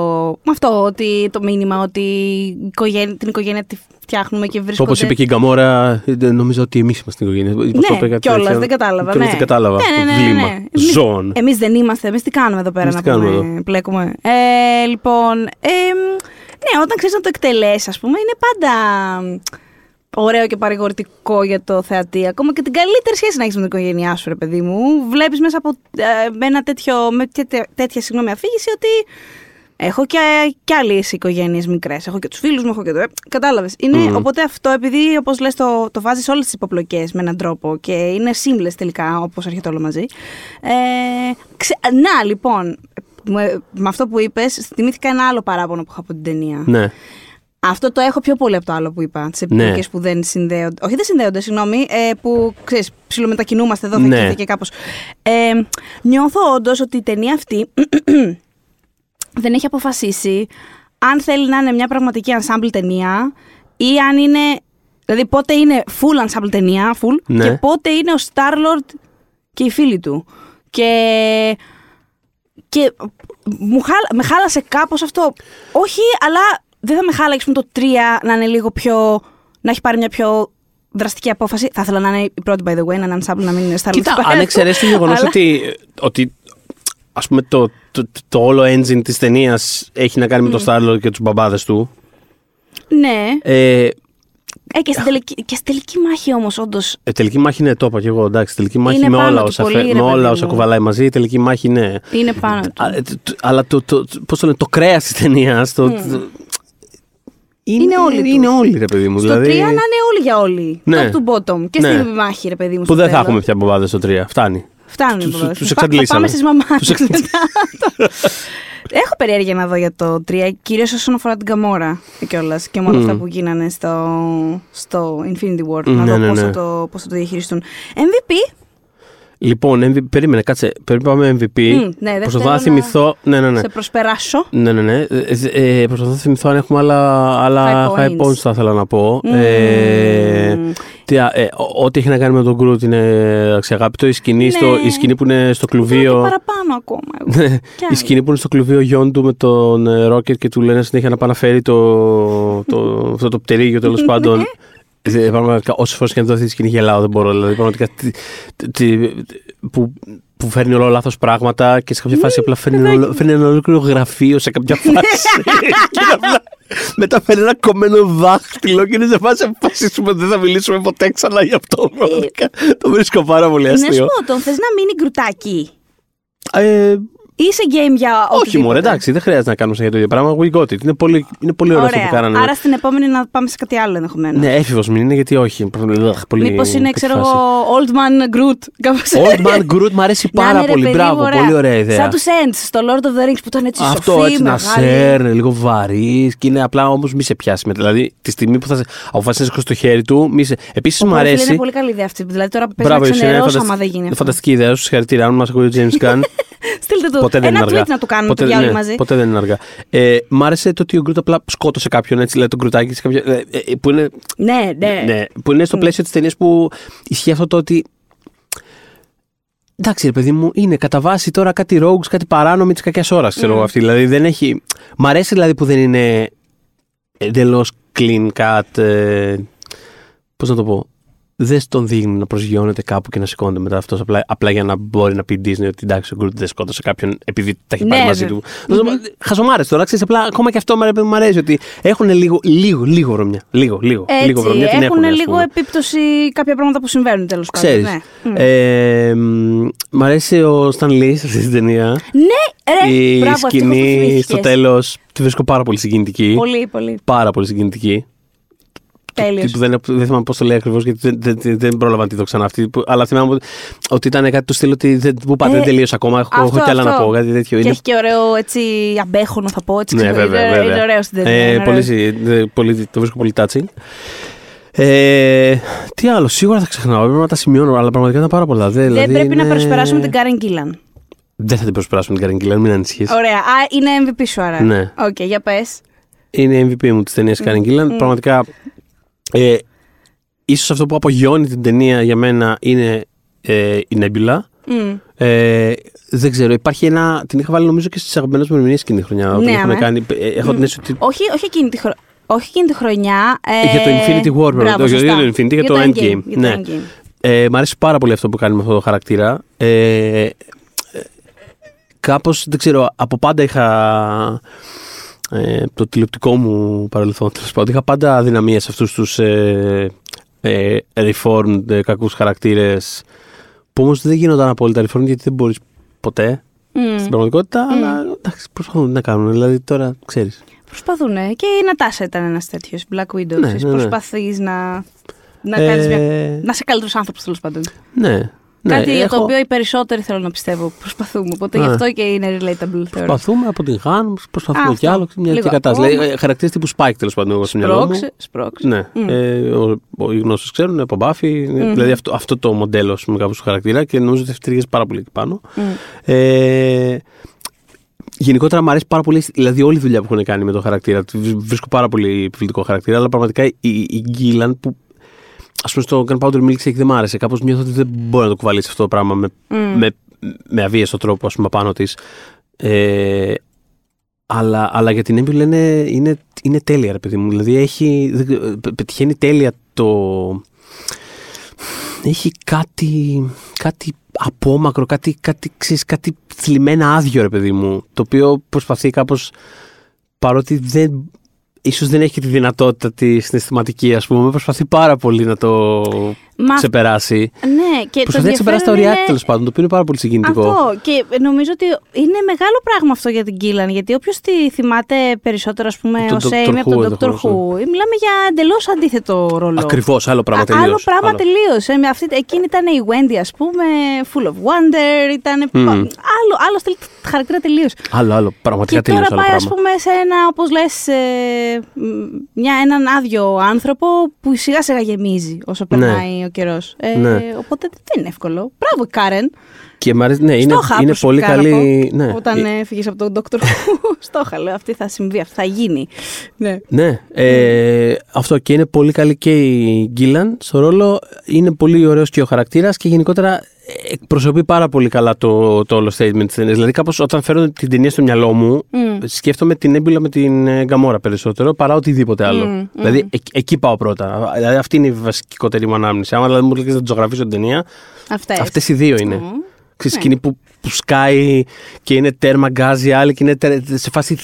με αυτό, ότι το μήνυμα ότι η οικογένεια, την οικογένεια τη φτιάχνουμε και βρίσκονται. Όπως είπε και η Γκαμόρα, ε, νομίζω ότι εμείς είμαστε η οικογένεια. Ναι, κιόλας, δεν κατάλαβα. Κιόλας ναι. δεν κατάλαβα. Ναι, ναι, ναι, ναι, Βλήμα. ναι. Ζώων. Εμείς δεν είμαστε, εμείς τι κάνουμε εδώ πέρα Εμείς να τι κάνουμε πούμε. Πλέκουμε. Ε, λοιπόν. Ε, ναι, όταν ξέρεις να το εκτελέσεις, ας πούμε, είναι πάντα ωραίο και παρηγορητικό για το θεατή. Ακόμα και την καλύτερη σχέση να έχεις με την οικογένειά σου, ρε παιδί μου. Βλέπεις μέσα από ε, με ένα τέτοιο, με τέτοια, τέτοια συγγνώμη, αφήγηση ότι έχω και, και άλλες οικογένειες μικρές. Έχω και τους φίλους μου, έχω και το. Κατάλαβες. Μμμ. Οπότε αυτό, επειδή όπως λες, το, το βάζεις όλες τις υποπλοκές με έναν τρόπο και είναι seamless τελικά, όπως έρχεται όλο μαζί. Ε, ξε- να, λοιπόν, με, με αυτό που είπες, θυμήθηκα ένα άλλο παράπονο που είχα από την ταινία. Ναι. Αυτό το έχω πιο πολύ από το άλλο που είπα. Τι επιλογέ Ναι. που δεν συνδέονται. Όχι, δεν συνδέονται, συγγνώμη. Ε, που ξέρει, ψιλομετακινούμαστε εδώ, θα Ναι. ναι. και κάπω. Ε, νιώθω όντω ότι η ταινία αυτή δεν έχει αποφασίσει αν θέλει να είναι μια πραγματική ensemble ταινία ή αν είναι. Δηλαδή, πότε είναι full ensemble ταινία, full, Ναι. και πότε είναι ο Star-Lord και οι φίλοι του. Και. Και μου χάλα, με χάλασε κάπως αυτό. Όχι, αλλά δεν θα με χάλαγες πούμε, το 3 να είναι λίγο πιο. να έχει πάρει μια πιο δραστική απόφαση. Θα ήθελα να είναι η πρώτη, by the way, ένα ensemble να μην είναι Star-Lord. Κοίτα, του αν παρέας. εξαιρέσει το γεγονός Αλλά- ότι, ότι ας πούμε το, το, το όλο engine της ταινίας έχει να κάνει με τον Starlord και τους μπαμπάδες του. Ναι. Ε, Ε, και, στην τελική, και στην τελική μάχη όμως, όντω. ε, τελική μάχη είναι, το είπα και εγώ. Εντάξει, τελική μάχη Είναι με πάνω όλα, του όσα, πολύ, φε- ρε με όλα παιδί όσα μου. κουβαλάει μαζί, η τελική μάχη είναι. Είναι πάνω του. Α, ε, τ- τ- αλλά το, το, το, πώς το, λένε, το κρέας της ταινίας. Το, το- Είναι όλοι τους. Είναι όλοι, ρε παιδί μου. Στο δηλαδή, 3 να είναι όλοι για όλοι. Ναι. Top to bottom. Και Ναι. στην μάχη, ρε παιδί μου. Που στο δεν θα τέλος. έχουμε πια μπαμπάδε στο 3. Φτάνει. Φτάνουν οι Τους- μπαμπάδες. τους Θα- θα εξαντλήσαμε. Πάμε στις μαμάδες. Τους εξ- Έχω περιέργεια να δω για το 3, κυρίως όσον αφορά την Καμόρα κιόλας και με όλα αυτά που γίνανε στο, στο Infinity War. να Ναι, δω ναι, πώ ναι. θα, το, πώς θα το διαχειριστούν. MVP. Λοιπόν, MVP, περίμενε, κάτσε. Πρέπει να πάμε MVP. Μμ, ναι, δεν Προσπαθώ θέλω να θυμηθώ. Ναι, ναι, ναι. Σε προσπεράσω. Ναι, ναι, ναι. Ε, ε, προσπαθώ να θυμηθώ αν έχουμε άλλα, άλλα High high points. points, θα ήθελα να πω. Ε, Μμμ. τι, α, ε, ό- ό,τι έχει να κάνει με τον Groot είναι αξιαγάπητο. Η σκηνή, Ναι. στο, η σκηνή που είναι στο Θέλω και κλουβίο. παραπάνω ακόμα. εγώ. Ναι, Κι η άλλο. σκηνή που είναι στο κλουβίο γιον του με τον ε, Ρόκετ και του λένε συνέχεια να πάει να φέρει το, το, αυτό το πτερίγιο τέλος πάντων. Ε, Πραγματικά, όσε φορές και αν δω αυτή τη σκηνή γελάω, δεν μπορώ. Δηλαδή, πραγματικά. τι- τι- που, που φέρνει όλο λάθος πράγματα και σε κάποια φάση απλά φέρνει, όλο- φέρνει ένα ολόκληρο γραφείο σε κάποια φάση. και απλά μετά φέρνει ένα κομμένο δάχτυλο και είναι σε φάση αποφασίσουμε ότι δεν θα μιλήσουμε ποτέ ξανά γι' αυτό. Πραγματικά. Το βρίσκω πάρα πολύ Να σου αστείο. πω, τον θες να μείνει γκρουτάκι; Ε, Ή σε game για όχι, οτιδήποτε. μωρέ, εντάξει, δεν χρειάζεται να κάνουμε σε το ίδιο πράγμα. We got it. Είναι πολύ, είναι πολύ ωραίο αυτό που Ωραία. κάνανε. Άρα στην επόμενη να πάμε σε κάτι άλλο ενδεχομένως. Ναι, έφηβος μην είναι, γιατί όχι. Πολύ, Μήπως είναι, τέτοια ξέρω φάση. εγώ, Old Man Groot. κάπως Old έτσι. Man Groot μου αρέσει Να πάρα είναι, ρε πολύ. παιδί Μπράβο, μου, πολύ ωραία ιδέα. Σαν τους Ents στο Lord of the Rings που ήταν έτσι Αυτό σοφή, έτσι να μεγάλη. σέρνει, λίγο βαρύς και είναι απλά όμως μη σε πιάσει. μετά. Δηλαδή τη στιγμή που θα σε αποφασίσει να σηκώσει το χέρι του, μη σε. Επίσης μου Πω, φίλε, αρέσει. Είναι πολύ καλή ιδέα αυτή. Δηλαδή τώρα πες να Μπράβο, εσύ, είναι ξενερώσω φαντασ- άμα δεν γίνει είναι αυτό. φανταστική ιδέα σου. Συγχαρητήρια. Αν μας ακούει ο James Gunn, Στείλτε του ποτέ δεν ένα είναι αργά. tweet να του κάνουμε ποτέ, το διάλογο ναι, μαζί. Ποτέ δεν είναι αργά. Ε, μ' άρεσε το ότι ο Γκρουτ απλά σκότωσε κάποιον έτσι, λέει τον Γκρουτάκι σε κάποια. ε, ε, που είναι Ναι, ναι. Ναι, που είναι στο πλαίσιο της ταινίας που ισχύει αυτό το ότι. Εντάξει, ρε παιδί μου, είναι κατά βάση τώρα κάτι rogues, κάτι παράνομη της κακιάς ώρας, ξέρω εγώ αυτή. Δηλαδή δεν έχει. Μ' αρέσει δηλαδή που δεν είναι εντελώς clean cut. Ε, Πώς να το πω. Δεν στον δείχνει να προσγειώνεται κάπου και να σηκώνεται μετά αυτός απλά, απλά για να μπορεί να πει Disney ότι εντάξει, ο Groot δεν σκότωσε κάποιον επειδή τα έχει πάρει Ναι, μαζί δε- του. Χαζομάρες τώρα, ξέρεις, απλά ακόμα και αυτό μου μου αρέσει ότι έχουν λίγο, λίγο, λίγο βρωμιά. Λίγο, λίγο. λίγο Έτσι, βρωμιά την έχουν έχουνε, ας λίγο πούμε. επίπτωση κάποια πράγματα που συμβαίνουν τέλος πάντων. Ξέρεις. Ναι. Μμ. Ε, μ, μ' αρέσει ο Stan Lee σε αυτή την ταινία. Ναι, ρε, Η μπράβο, ευτυχώς το σκηνή θυμήθηκες. στο τέλος τη βρίσκω πάρα πολύ συγκινητική. Πολύ, πολύ. Πάρα πολύ συγκινητική. Τέλειος. Τι που δεν, δεν θυμάμαι πώς το λέει ακριβώς, γιατί δεν, δεν, δεν, δεν πρόλαβα να τη δω ξανά αυτή. που- Αλλά θυμάμαι ότι, ότι ήταν κάτι του στυλ ότι δεν, που πάτε, Ε, δεν τελείωσε ακόμα. Έχω, έχω κι άλλα να πω. Κάτι τέτοιο. Και Είναι, έχει και ωραίο έτσι αμπέχονο θα πω έτσι. ναι, ξέρω, βέβαια. είναι, βέβαια. είναι ωραίο στην ταινία. Ε, είναι πολύ, ωραίος. συ- ε, πολύ, το βρίσκω πολύ touching. Ε, τι άλλο, σίγουρα θα ξεχνάω. Πρέπει να τα σημειώνω, αλλά πραγματικά ήταν πάρα πολλά. Δεν, Δεν δηλαδή πρέπει να είναι- προσπεράσουμε την Karen Gillan. Δεν θα την προσπεράσουμε την Karen Gillan, μην ανησυχείς. Ωραία. Α, είναι MVP σου άρα. Ναι. Οκ, για πες. Είναι MVP μου της ταινίας Karen Gillan. Πραγματικά. Ε, ίσως αυτό που απογειώνει την ταινία για μένα είναι ε, η Nebula. Μμ. Ε, δεν ξέρω, υπάρχει ένα. Την είχα βάλει νομίζω και στις αγαπημένες μου ερμηνείες εκείνη τη χρονιά. Όταν Ναι, είχαμε αμέ. κάνει. ε, Έχω την αίσθηση ότι. Όχι, όχι, εκείνη τη χρο... όχι εκείνη τη χρονιά. Ε, Για το Infinity War, μπράβο, όχι, σωστά. για το Infinity, για το Endgame. Για το Ναι. Endgame. Ε, μ' αρέσει πάρα πολύ αυτό που κάνει με αυτό το χαρακτήρα. Ε, ε, κάπως, δεν ξέρω, από πάντα είχα ε, το τηλεοπτικό μου παρελθόν, τέλος πάντων. Είχα πάντα αδυναμίες σε αυτούς τους ε, ε, reformed ε, κακούς χαρακτήρες που όμως δεν γίνονταν απόλυτα reformed γιατί δεν μπορείς ποτέ Μμ. στην πραγματικότητα, αλλά εντάξει, προσπαθούν να κάνουν. Δηλαδή τώρα ξέρεις. Προσπαθούν. Και η Νατάσα ήταν ένας τέτοιος. Black Widow. Ναι, ξέρεις, ναι, ναι. Προσπαθείς να. Να, Ε, κάνεις μια... να είσαι καλύτερος άνθρωπος τέλος πάντων. Ναι. Ναι, Κάτι για το έχω- οποίο οι περισσότεροι θέλω να πιστεύω προσπαθούμε. Οπότε Ναι. γι' αυτό και είναι relatable θεωρώ. Προσπαθούμε από την Χάν, προσπαθούμε Αυτό. κι άλλο. Μια Λίγο τέτοια κατάσταση. ακόμα. Δηλαδή, χαρακτήρες τύπου Spike τέλος πάντων, εγώ στο μυαλό μου. Σπρώξε, σπρώξε. Ναι. Μμ. Ε, ο, ο, οι γνώστες ξέρουν από Buffy. Μμμ. Δηλαδή αυτό, αυτό το μοντέλο ας πούμε, κάπου στο χαρακτήρα και νομίζω ότι ευτυχίζει πάρα πολύ εκεί πάνω. Μμ. Ε, γενικότερα μου αρέσει πάρα πολύ, δηλαδή όλη η δουλειά που έχουν κάνει με το χαρακτήρα. Τη Βρίσκω πάρα πολύ επιβλητικό χαρακτήρα, αλλά πραγματικά η, η Γκίλαν που ας πούμε στο Gunpowder Milkshake δεν μ' άρεσε. Κάπως νιώθω ότι δεν μπορεί να το κουβαλήσει αυτό το πράγμα με, Μμ. με, με αβίαιστο τρόπο, ας πούμε, πάνω της. Ε, αλλά, αλλά για την Nebula είναι, είναι, είναι τέλεια, ρε παιδί μου. Δηλαδή έχει, δεν- πε- πετυχαίνει τέλεια το. Έχει κάτι, κάτι απόμακρο, κάτι, κάτι, ξέρεις, κάτι θλιμμένα άδειο, ρε παιδί μου. Το οποίο προσπαθεί κάπως, παρότι δεν, ίσως δεν έχει τη δυνατότητα τη συναισθηματική, ας πούμε, προσπαθεί πάρα πολύ να το Μα ξεπεράσει. Ναι, και το Προσπαθεί να ξεπεράσει τα ενδιαφέρον ωριά είναι- τέλος πάντων, το οποίο είναι πάρα πολύ συγκινητικό. Αυτό. Και νομίζω ότι είναι μεγάλο πράγμα αυτό για την Κίλαν. Γιατί όποιος τη θυμάται περισσότερο, ας πούμε, Από ω τον Amy Dr. από τον Who, Dr. ενδεχομένως, Who, μιλάμε για εντελώς αντίθετο ρόλο. Ακριβώς, άλλο πράγμα Α- τελείως. Άλλο πράγμα τελείως. Εκείνη ήταν η Wendy, ας πούμε, full of wonder. Ήταν. Μμμ. Άλλο, άλλο στυλ χαρακτήρα τελείως. Άλλο, άλλο. Πραγματικά Και τελείως τώρα άλλο πάει, ας πράγμα. πούμε, σε ένα, όπως λες, μια, έναν άδειο άνθρωπο που σιγά σιγά γεμίζει όσο περνάει ο καιρός. Ε, Ναι. Οπότε δεν είναι εύκολο. Μπράβο, Κάρεν. Και μ' αρέσει, ναι, είναι, Στο είχα είναι από πολύ Σουκάραπο, καλή. Ναι, Όταν Ε, έφυγες από τον Dr. Who. Στο είχα, λέω. Αυτή θα συμβεί, αυτή θα γίνει. Ναι. ναι ε, αυτό και είναι πολύ καλή και η Γκίλαν στο ρόλο. Είναι πολύ ωραίος και ο χαρακτήρας και γενικότερα εκπροσωπεί πάρα πολύ καλά το, το όλο statement της ταινίας. Δηλαδή, κάπως όταν φέρω την ταινία στο μυαλό μου, Μμ. σκέφτομαι την έμπειρα με την ε, Γκαμόρα περισσότερο παρά οτιδήποτε άλλο. Μμ, μμ. Δηλαδή, εκ- εκεί πάω πρώτα. Δηλαδή, αυτή είναι η βασικότερη μου ανάμνηση. Άμα δηλαδή μου λέγε να τη ζωγραφίσω την ταινία, Αυτές. αυτές οι δύο είναι. Μμ. Ξέρεις, Ναι. σκηνή που, που σκάει και είναι τέρμα γκάζι άλλη και είναι τε- σε φάση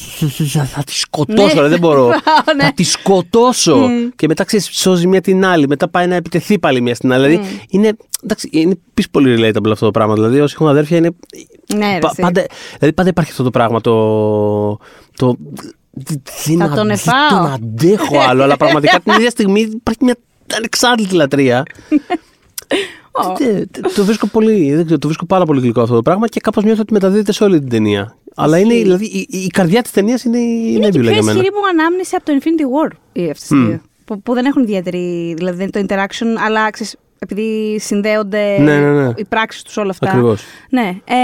θα, θα τη σκοτώσω, Ναι. ρε, δεν μπορώ. Ναι. Θα τη σκοτώσω. Και μετά ξέρεις, σώζει μία την άλλη, μετά πάει να επιτεθεί πάλι μία στην άλλη. Δηλαδή είναι, εντάξει, είναι επίσης πολύ relatable αυτό το πράγμα. Δηλαδή όσοι έχουν αδέρφια είναι... Ναι, ρε, πα- εσύ. πάντα, δηλαδή πάντα υπάρχει αυτό το πράγμα το... το δεν Θα αν- τον δεν εφάω. τον αντέχω άλλο, αλλά πραγματικά την ίδια στιγμή υπάρχει μια ανεξάρτητη λατρεία. Ω. Ε, Το βρίσκω πολύ, δεν ξέρω, το βρίσκω πάρα πολύ γλυκό αυτό το πράγμα και κάπως νιώθω ότι μεταδίδεται σε όλη την ταινία. Αλλά είναι, δηλαδή, η, η καρδιά της ταινίας είναι η Είναι και Nebula πιο για μένα. ισχυρή μου ανάμνηση από το Infinity War οι αυτές οι δύο. Που, που δεν έχουν ιδιαίτερη. Δηλαδή δεν είναι το interaction, αλλά ξέρεις, επειδή συνδέονται Ναι, ναι, ναι. οι πράξεις τους όλα αυτά. Ακριβώς. Ναι. Ε,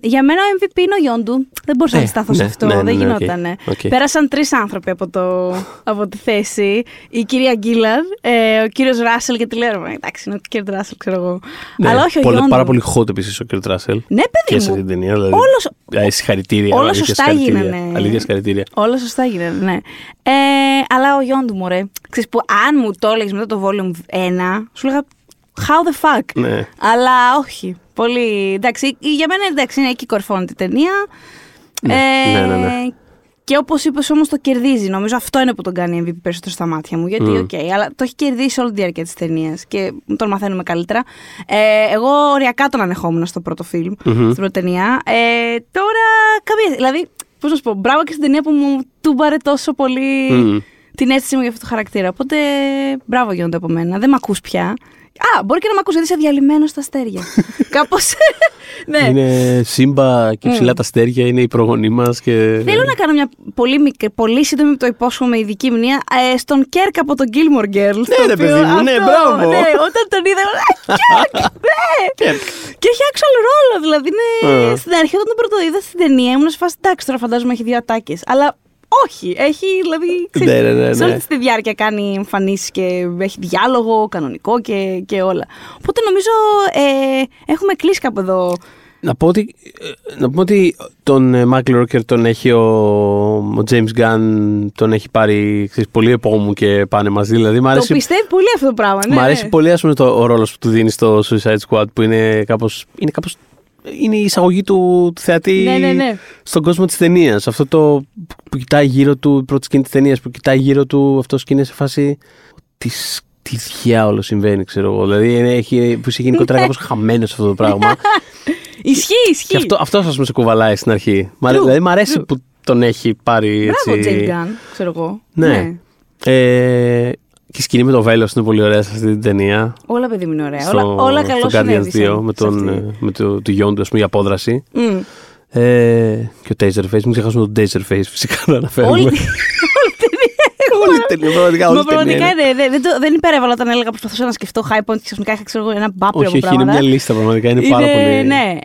για μένα ο MVP είναι ο Γιόντου. Δεν μπορούσα Ε, να σταθώ σε ναι, αυτό. ναι, ναι, δεν ναι, γινότανε. OK, OK. Πέρασαν τρεις άνθρωποι από, το, από τη θέση. Η κυρία Γκίλαν, ε, ο κύριος Ράσελ και τη λέω. «Ε, Εντάξει, είναι ο κύριος Ράσελ, ξέρω εγώ. Ναι, Αλλά όχι ο πολύ- Γιόντου. Πάρα πολύ hot επίσης ο Κερτ Ράσελ. Ναι, Και παιδί σε μου. αυτή την ταινία. Δηλαδή, Όλος- ε, συγχαρητήρια. όλα αλήθεια, σωστά συγχαρητήρια. γίνανε. Αλήθεια, συγχαρητήρια. Όλα σωστά γίνανε, ναι. Ε, αλλά ο Γιόντου μου, ρε. Ξέρεις που αν μου το έλεγες μετά το volume 1, σου λέγα how the fuck; Ναι. Αλλά όχι. Πολύ. Εντάξει, για μένα εντάξει, είναι εκεί κορυφώνεται η ταινία. Ναι, ναι, ναι, ναι. Και όπως είπες, όμως το κερδίζει. Νομίζω αυτό είναι που τον κάνει MVP περισσότερο στα μάτια μου. Γιατί, οκ, αλλά το έχει κερδίσει όλη τη διάρκεια της ταινίας και τον μαθαίνουμε καλύτερα. Ε, εγώ οριακά τον ανεχόμουν στο πρώτο φιλμ, στην πρώτη ταινία. Ε, τώρα, καμία. Δηλαδή, πώς να σου πω, μπράβο και στην ταινία που μου τούμπαρε τόσο πολύ Μμμ. την αίσθηση μου για αυτό το χαρακτήρα. Οπότε, μπράβο γίνονται από μένα. Δεν με ακούς πια. Α, μπορεί και να με ακούς γιατί είσαι διαλυμένος στα αστέρια. Κάπως. ναι. Είναι σύμπα και ψηλά τα αστέρια, είναι η προγονή μας. Και... Θέλω να κάνω μια πολύ, μικρή, πολύ σύντομη, το υπόσχομαι, ειδική μνήμα ε, στον Κέρκ από τον Gilmore Girls. Ναι, το ρε, οποίο παιδί μου, ναι, αυτό, μπράβο. Ναι, όταν τον είδα, λέω, «Α, Κέρκ, ναι. Κέρκ. Και έχει actual ρόλο, δηλαδή είναι. Ε. Στην αρχή, όταν τον πρώτο είδα στην ταινία, ήμουν σε φάση εντάξει, τώρα φαντάζομαι έχει δύο ατάκες. Αλλά Όχι, έχει δηλαδή. Ναι, ναι, ναι, Σε όλη ναι. της τη διάρκεια κάνει εμφανίσεις και έχει διάλογο κανονικό και, και όλα. Οπότε νομίζω ε, έχουμε κλείσει κάπου εδώ. Να πω ότι, ε, να πούμε ότι τον ε, Μάικλ Ρόκερ τον έχει ο, ο James Gunn τον έχει πάρει ξέρεις, πολύ επόμου και πάνε μαζί. Δηλαδή, μ' Το αρέσει, πιστεύει πολύ αυτό το πράγμα. Ναι, μ' αρέσει ναι. πολύ ας πούμε, το, ο ρόλος που του δίνει στο Suicide Squad που είναι κάπως, είναι κάπως είναι η εισαγωγή του, του θεατή Ναι, ναι, ναι. στον κόσμο της ταινίας. Αυτό το που κοιτάει γύρω του, η πρώτη σκηνή της ταινίας που κοιτάει γύρω του, αυτό και είναι σε φάση της, τι διάολο συμβαίνει, ξέρω εγώ. Δηλαδή είναι, έχει, που είσαι γενικότερα κάπως χαμένος σε αυτό το πράγμα. Ισχύει, ισχύει. Και αυτό, αυτό ας πούμε σε κουβαλάει στην αρχή. Μ' αρέ- True, δηλαδή μ' αρέσει true. που τον έχει πάρει έτσι. Μπράβο, James Gunn, ξέρω εγώ. Ναι. Ε, και η σκηνή με το βέλος είναι πολύ ωραία σε αυτή την ταινία. Όλα παιδί μου είναι ωραία. στο, όλα όλα στο καλό Guardians 2 συνέβησαν με, σε τον, αυτή. ε, με το, το γιον του, ας πούμε, η απόδραση. Μμ. Ε, και ο Taserface. Μην ξεχάσουμε τον Taserface, φυσικά να αναφέρουμε. Όλη τη- όλη την ταινία. Όλη την ταινία, πραγματικά όλη Μα την ταινία. πραγματικά είναι, δεν, δεν, το- δεν υπερέβαλα όταν έλεγα προσπαθούσα να σκεφτώ high point και ξαφνικά είχα ξέρω, εγώ, ένα μπάπλο Όχι, από όχι, είναι πράγματα. μια λίστα πραγματικά. Είναι, πάρα πολύ. Ναι.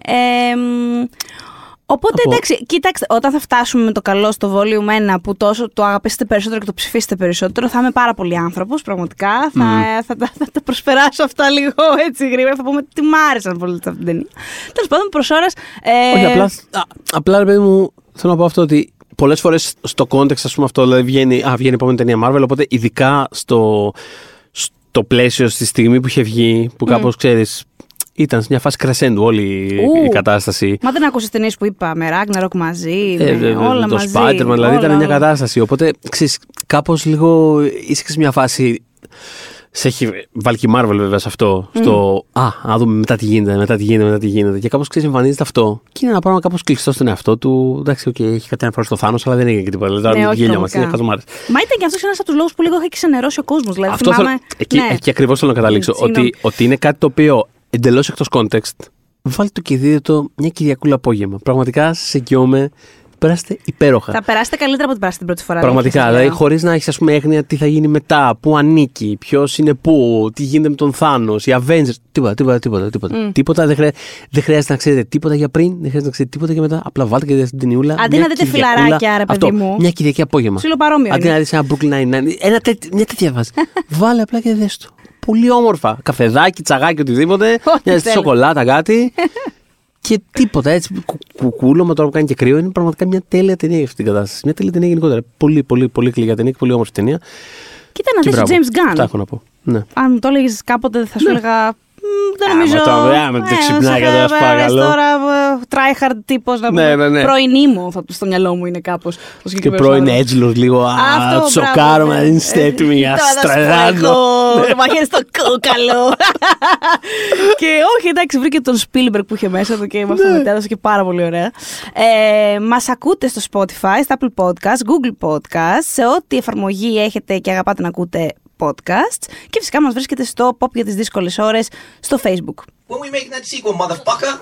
Ε, μ, οπότε Από- εντάξει, κοίταξτε, όταν θα φτάσουμε με το καλό στο volume 1 που τόσο το αγαπήσετε περισσότερο και το ψηφίσετε περισσότερο, θα είμαι πάρα πολύ άνθρωπος. Πραγματικά. Θα, θα, τα- θα τα προσπεράσω αυτά λίγο έτσι γρήγορα. Θα πούμε τι μ' άρεσαν πολύ σε αυτή την ταινία. Τέλος πάντων, προς ώρας. Ε, Όχι, απλά, α, απλά ρε παιδί μου, θέλω να πω αυτό ότι πολλές φορές στο context, ας πούμε, αυτό δηλαδή βγαίνει, α, βγαίνει η επόμενη ταινία Marvel. Οπότε ειδικά στο, στο πλαίσιο, στη στιγμή που είχε βγει, που κάπως ξέρεις, ήταν σε μια φάση κρεσέντου όλη η- Ου. η κατάσταση. Μα δεν άκουσες ταινίε που είπα με Ragnarok μαζί, Ε, με δε- δε- όλα το μαζί. Spider-Man, δηλαδή όλα, ήταν μια όλα. κατάσταση. Οπότε ξέρεις, κάπως λίγο είσαι σε μια φάση. Σε έχει βάλει και η Marvel βέβαια σε αυτό. Στο Α, να δούμε μετά τι γίνεται, μετά τι γίνεται, μετά τι γίνεται. Και κάπως ξέρεις, εμφανίζεται αυτό. Και είναι ένα πράγμα κάπως κλειστό στον εαυτό του. Εντάξει, οκ, έχει κάτι να αφορά στο Θάνος, αλλά δεν έγινε και τίποτα. Δηλαδή, Ναι, τώρα όχι, γελιόμαστε, είναι πραγματικά. χαζομάρα. Μα ήταν και αυτός ένας από τους λόγους που λίγο έχει ξενερώσει ο κόσμος. Δηλαδή, Αυτό θυμάμαι, θέλω, εκεί, ναι. εκεί ακριβώς θέλω να καταλήξω. Συγγνώμη. ότι, ότι είναι κάτι το οποίο εντελώς εκτός context. Βάλτε το και δείτε το μια Κυριακούλα απόγευμα. Πραγματικά σας εγγυώμαι. Περάστε υπέροχα. Θα περάσετε καλύτερα από ό,τι περάσετε την πρώτη φορά. Πραγματικά, δεν δηλαδή έχεις χωρίς να έχεις πούμε έγνοια τι θα γίνει μετά, πού ανήκει, ποιος είναι πού, τι γίνεται με τον Θάνος, οι Avengers. Τίποτα, τίποτα, τίποτα. Τίποτα, τίποτα δεν, χρεια... δεν χρειάζεται να ξέρετε τίποτα για πριν, δεν χρειάζεται να ξέρετε τίποτα για μετά. Απλά βάλτε και δείτε την ταινιούλα. Αντί μια να δείτε Κυριακούλα. φιλαράκια, ρε παιδί Αυτό, μου. Μια Κυριακή απόγευμα. Ψιλοπαρόμοιο Αντί είναι. να δεις ένα Brooklyn Nine-Nine, ένα τέτοι- μια τέτοια βάση. Βάλε απλά και δες το. Πολύ όμορφα. Καφεδάκι, τσαγάκι, οτιδήποτε. Ό,τι Μια θέλεις. σοκολάτα, κάτι. και τίποτα έτσι. κου- Κουκούλωμα τώρα που κάνει και κρύο. Είναι πραγματικά μια τέλεια ταινία για αυτή την κατάσταση. Μια τέλεια ταινία γενικότερα. Πολύ, πολύ, πολύ κλειδιά ταινία και πολύ όμορφη ταινία. Κοίτα να Και δεις τον μπράβο. James Gunn. Αυτά έχω να πω. Ναι. Αν μου το έλεγες κάποτε, θα σου έλεγα. «Μ, Δεν Άμα νομίζω. το- άμα το Ε, ξυπνάκια, σε- τώρα, σε ε, παρακαλώ. Τώρα, ε, tryhard τύπος να Ναι, πούμε. ναι, ναι. Πρωινή μου, θα, στο μυαλό μου είναι κάπως. Και πρώην Edgelord λίγο. Α, Αυτό, του σοκάρω, μπράβο, μα ναι. δεν είστε έτοιμοι για Τώρα θα σου στραγάδο. πω, Το μαχαίρι στο κόκαλο. και όχι, εντάξει, βρήκε τον Spielberg που είχε μέσα του και με Ναι. αυτό μετέδωσε και πάρα πολύ ωραία. Ε, Μας ακούτε στο Spotify, στα Apple Podcast, Google Podcast, σε ό,τι εφαρμογή έχετε και αγαπάτε να ακούτε podcasts. Και φυσικά μας βρίσκεται στο Pop για τις δύσκολες ώρες στο Facebook. When we making that sequel, motherfucker?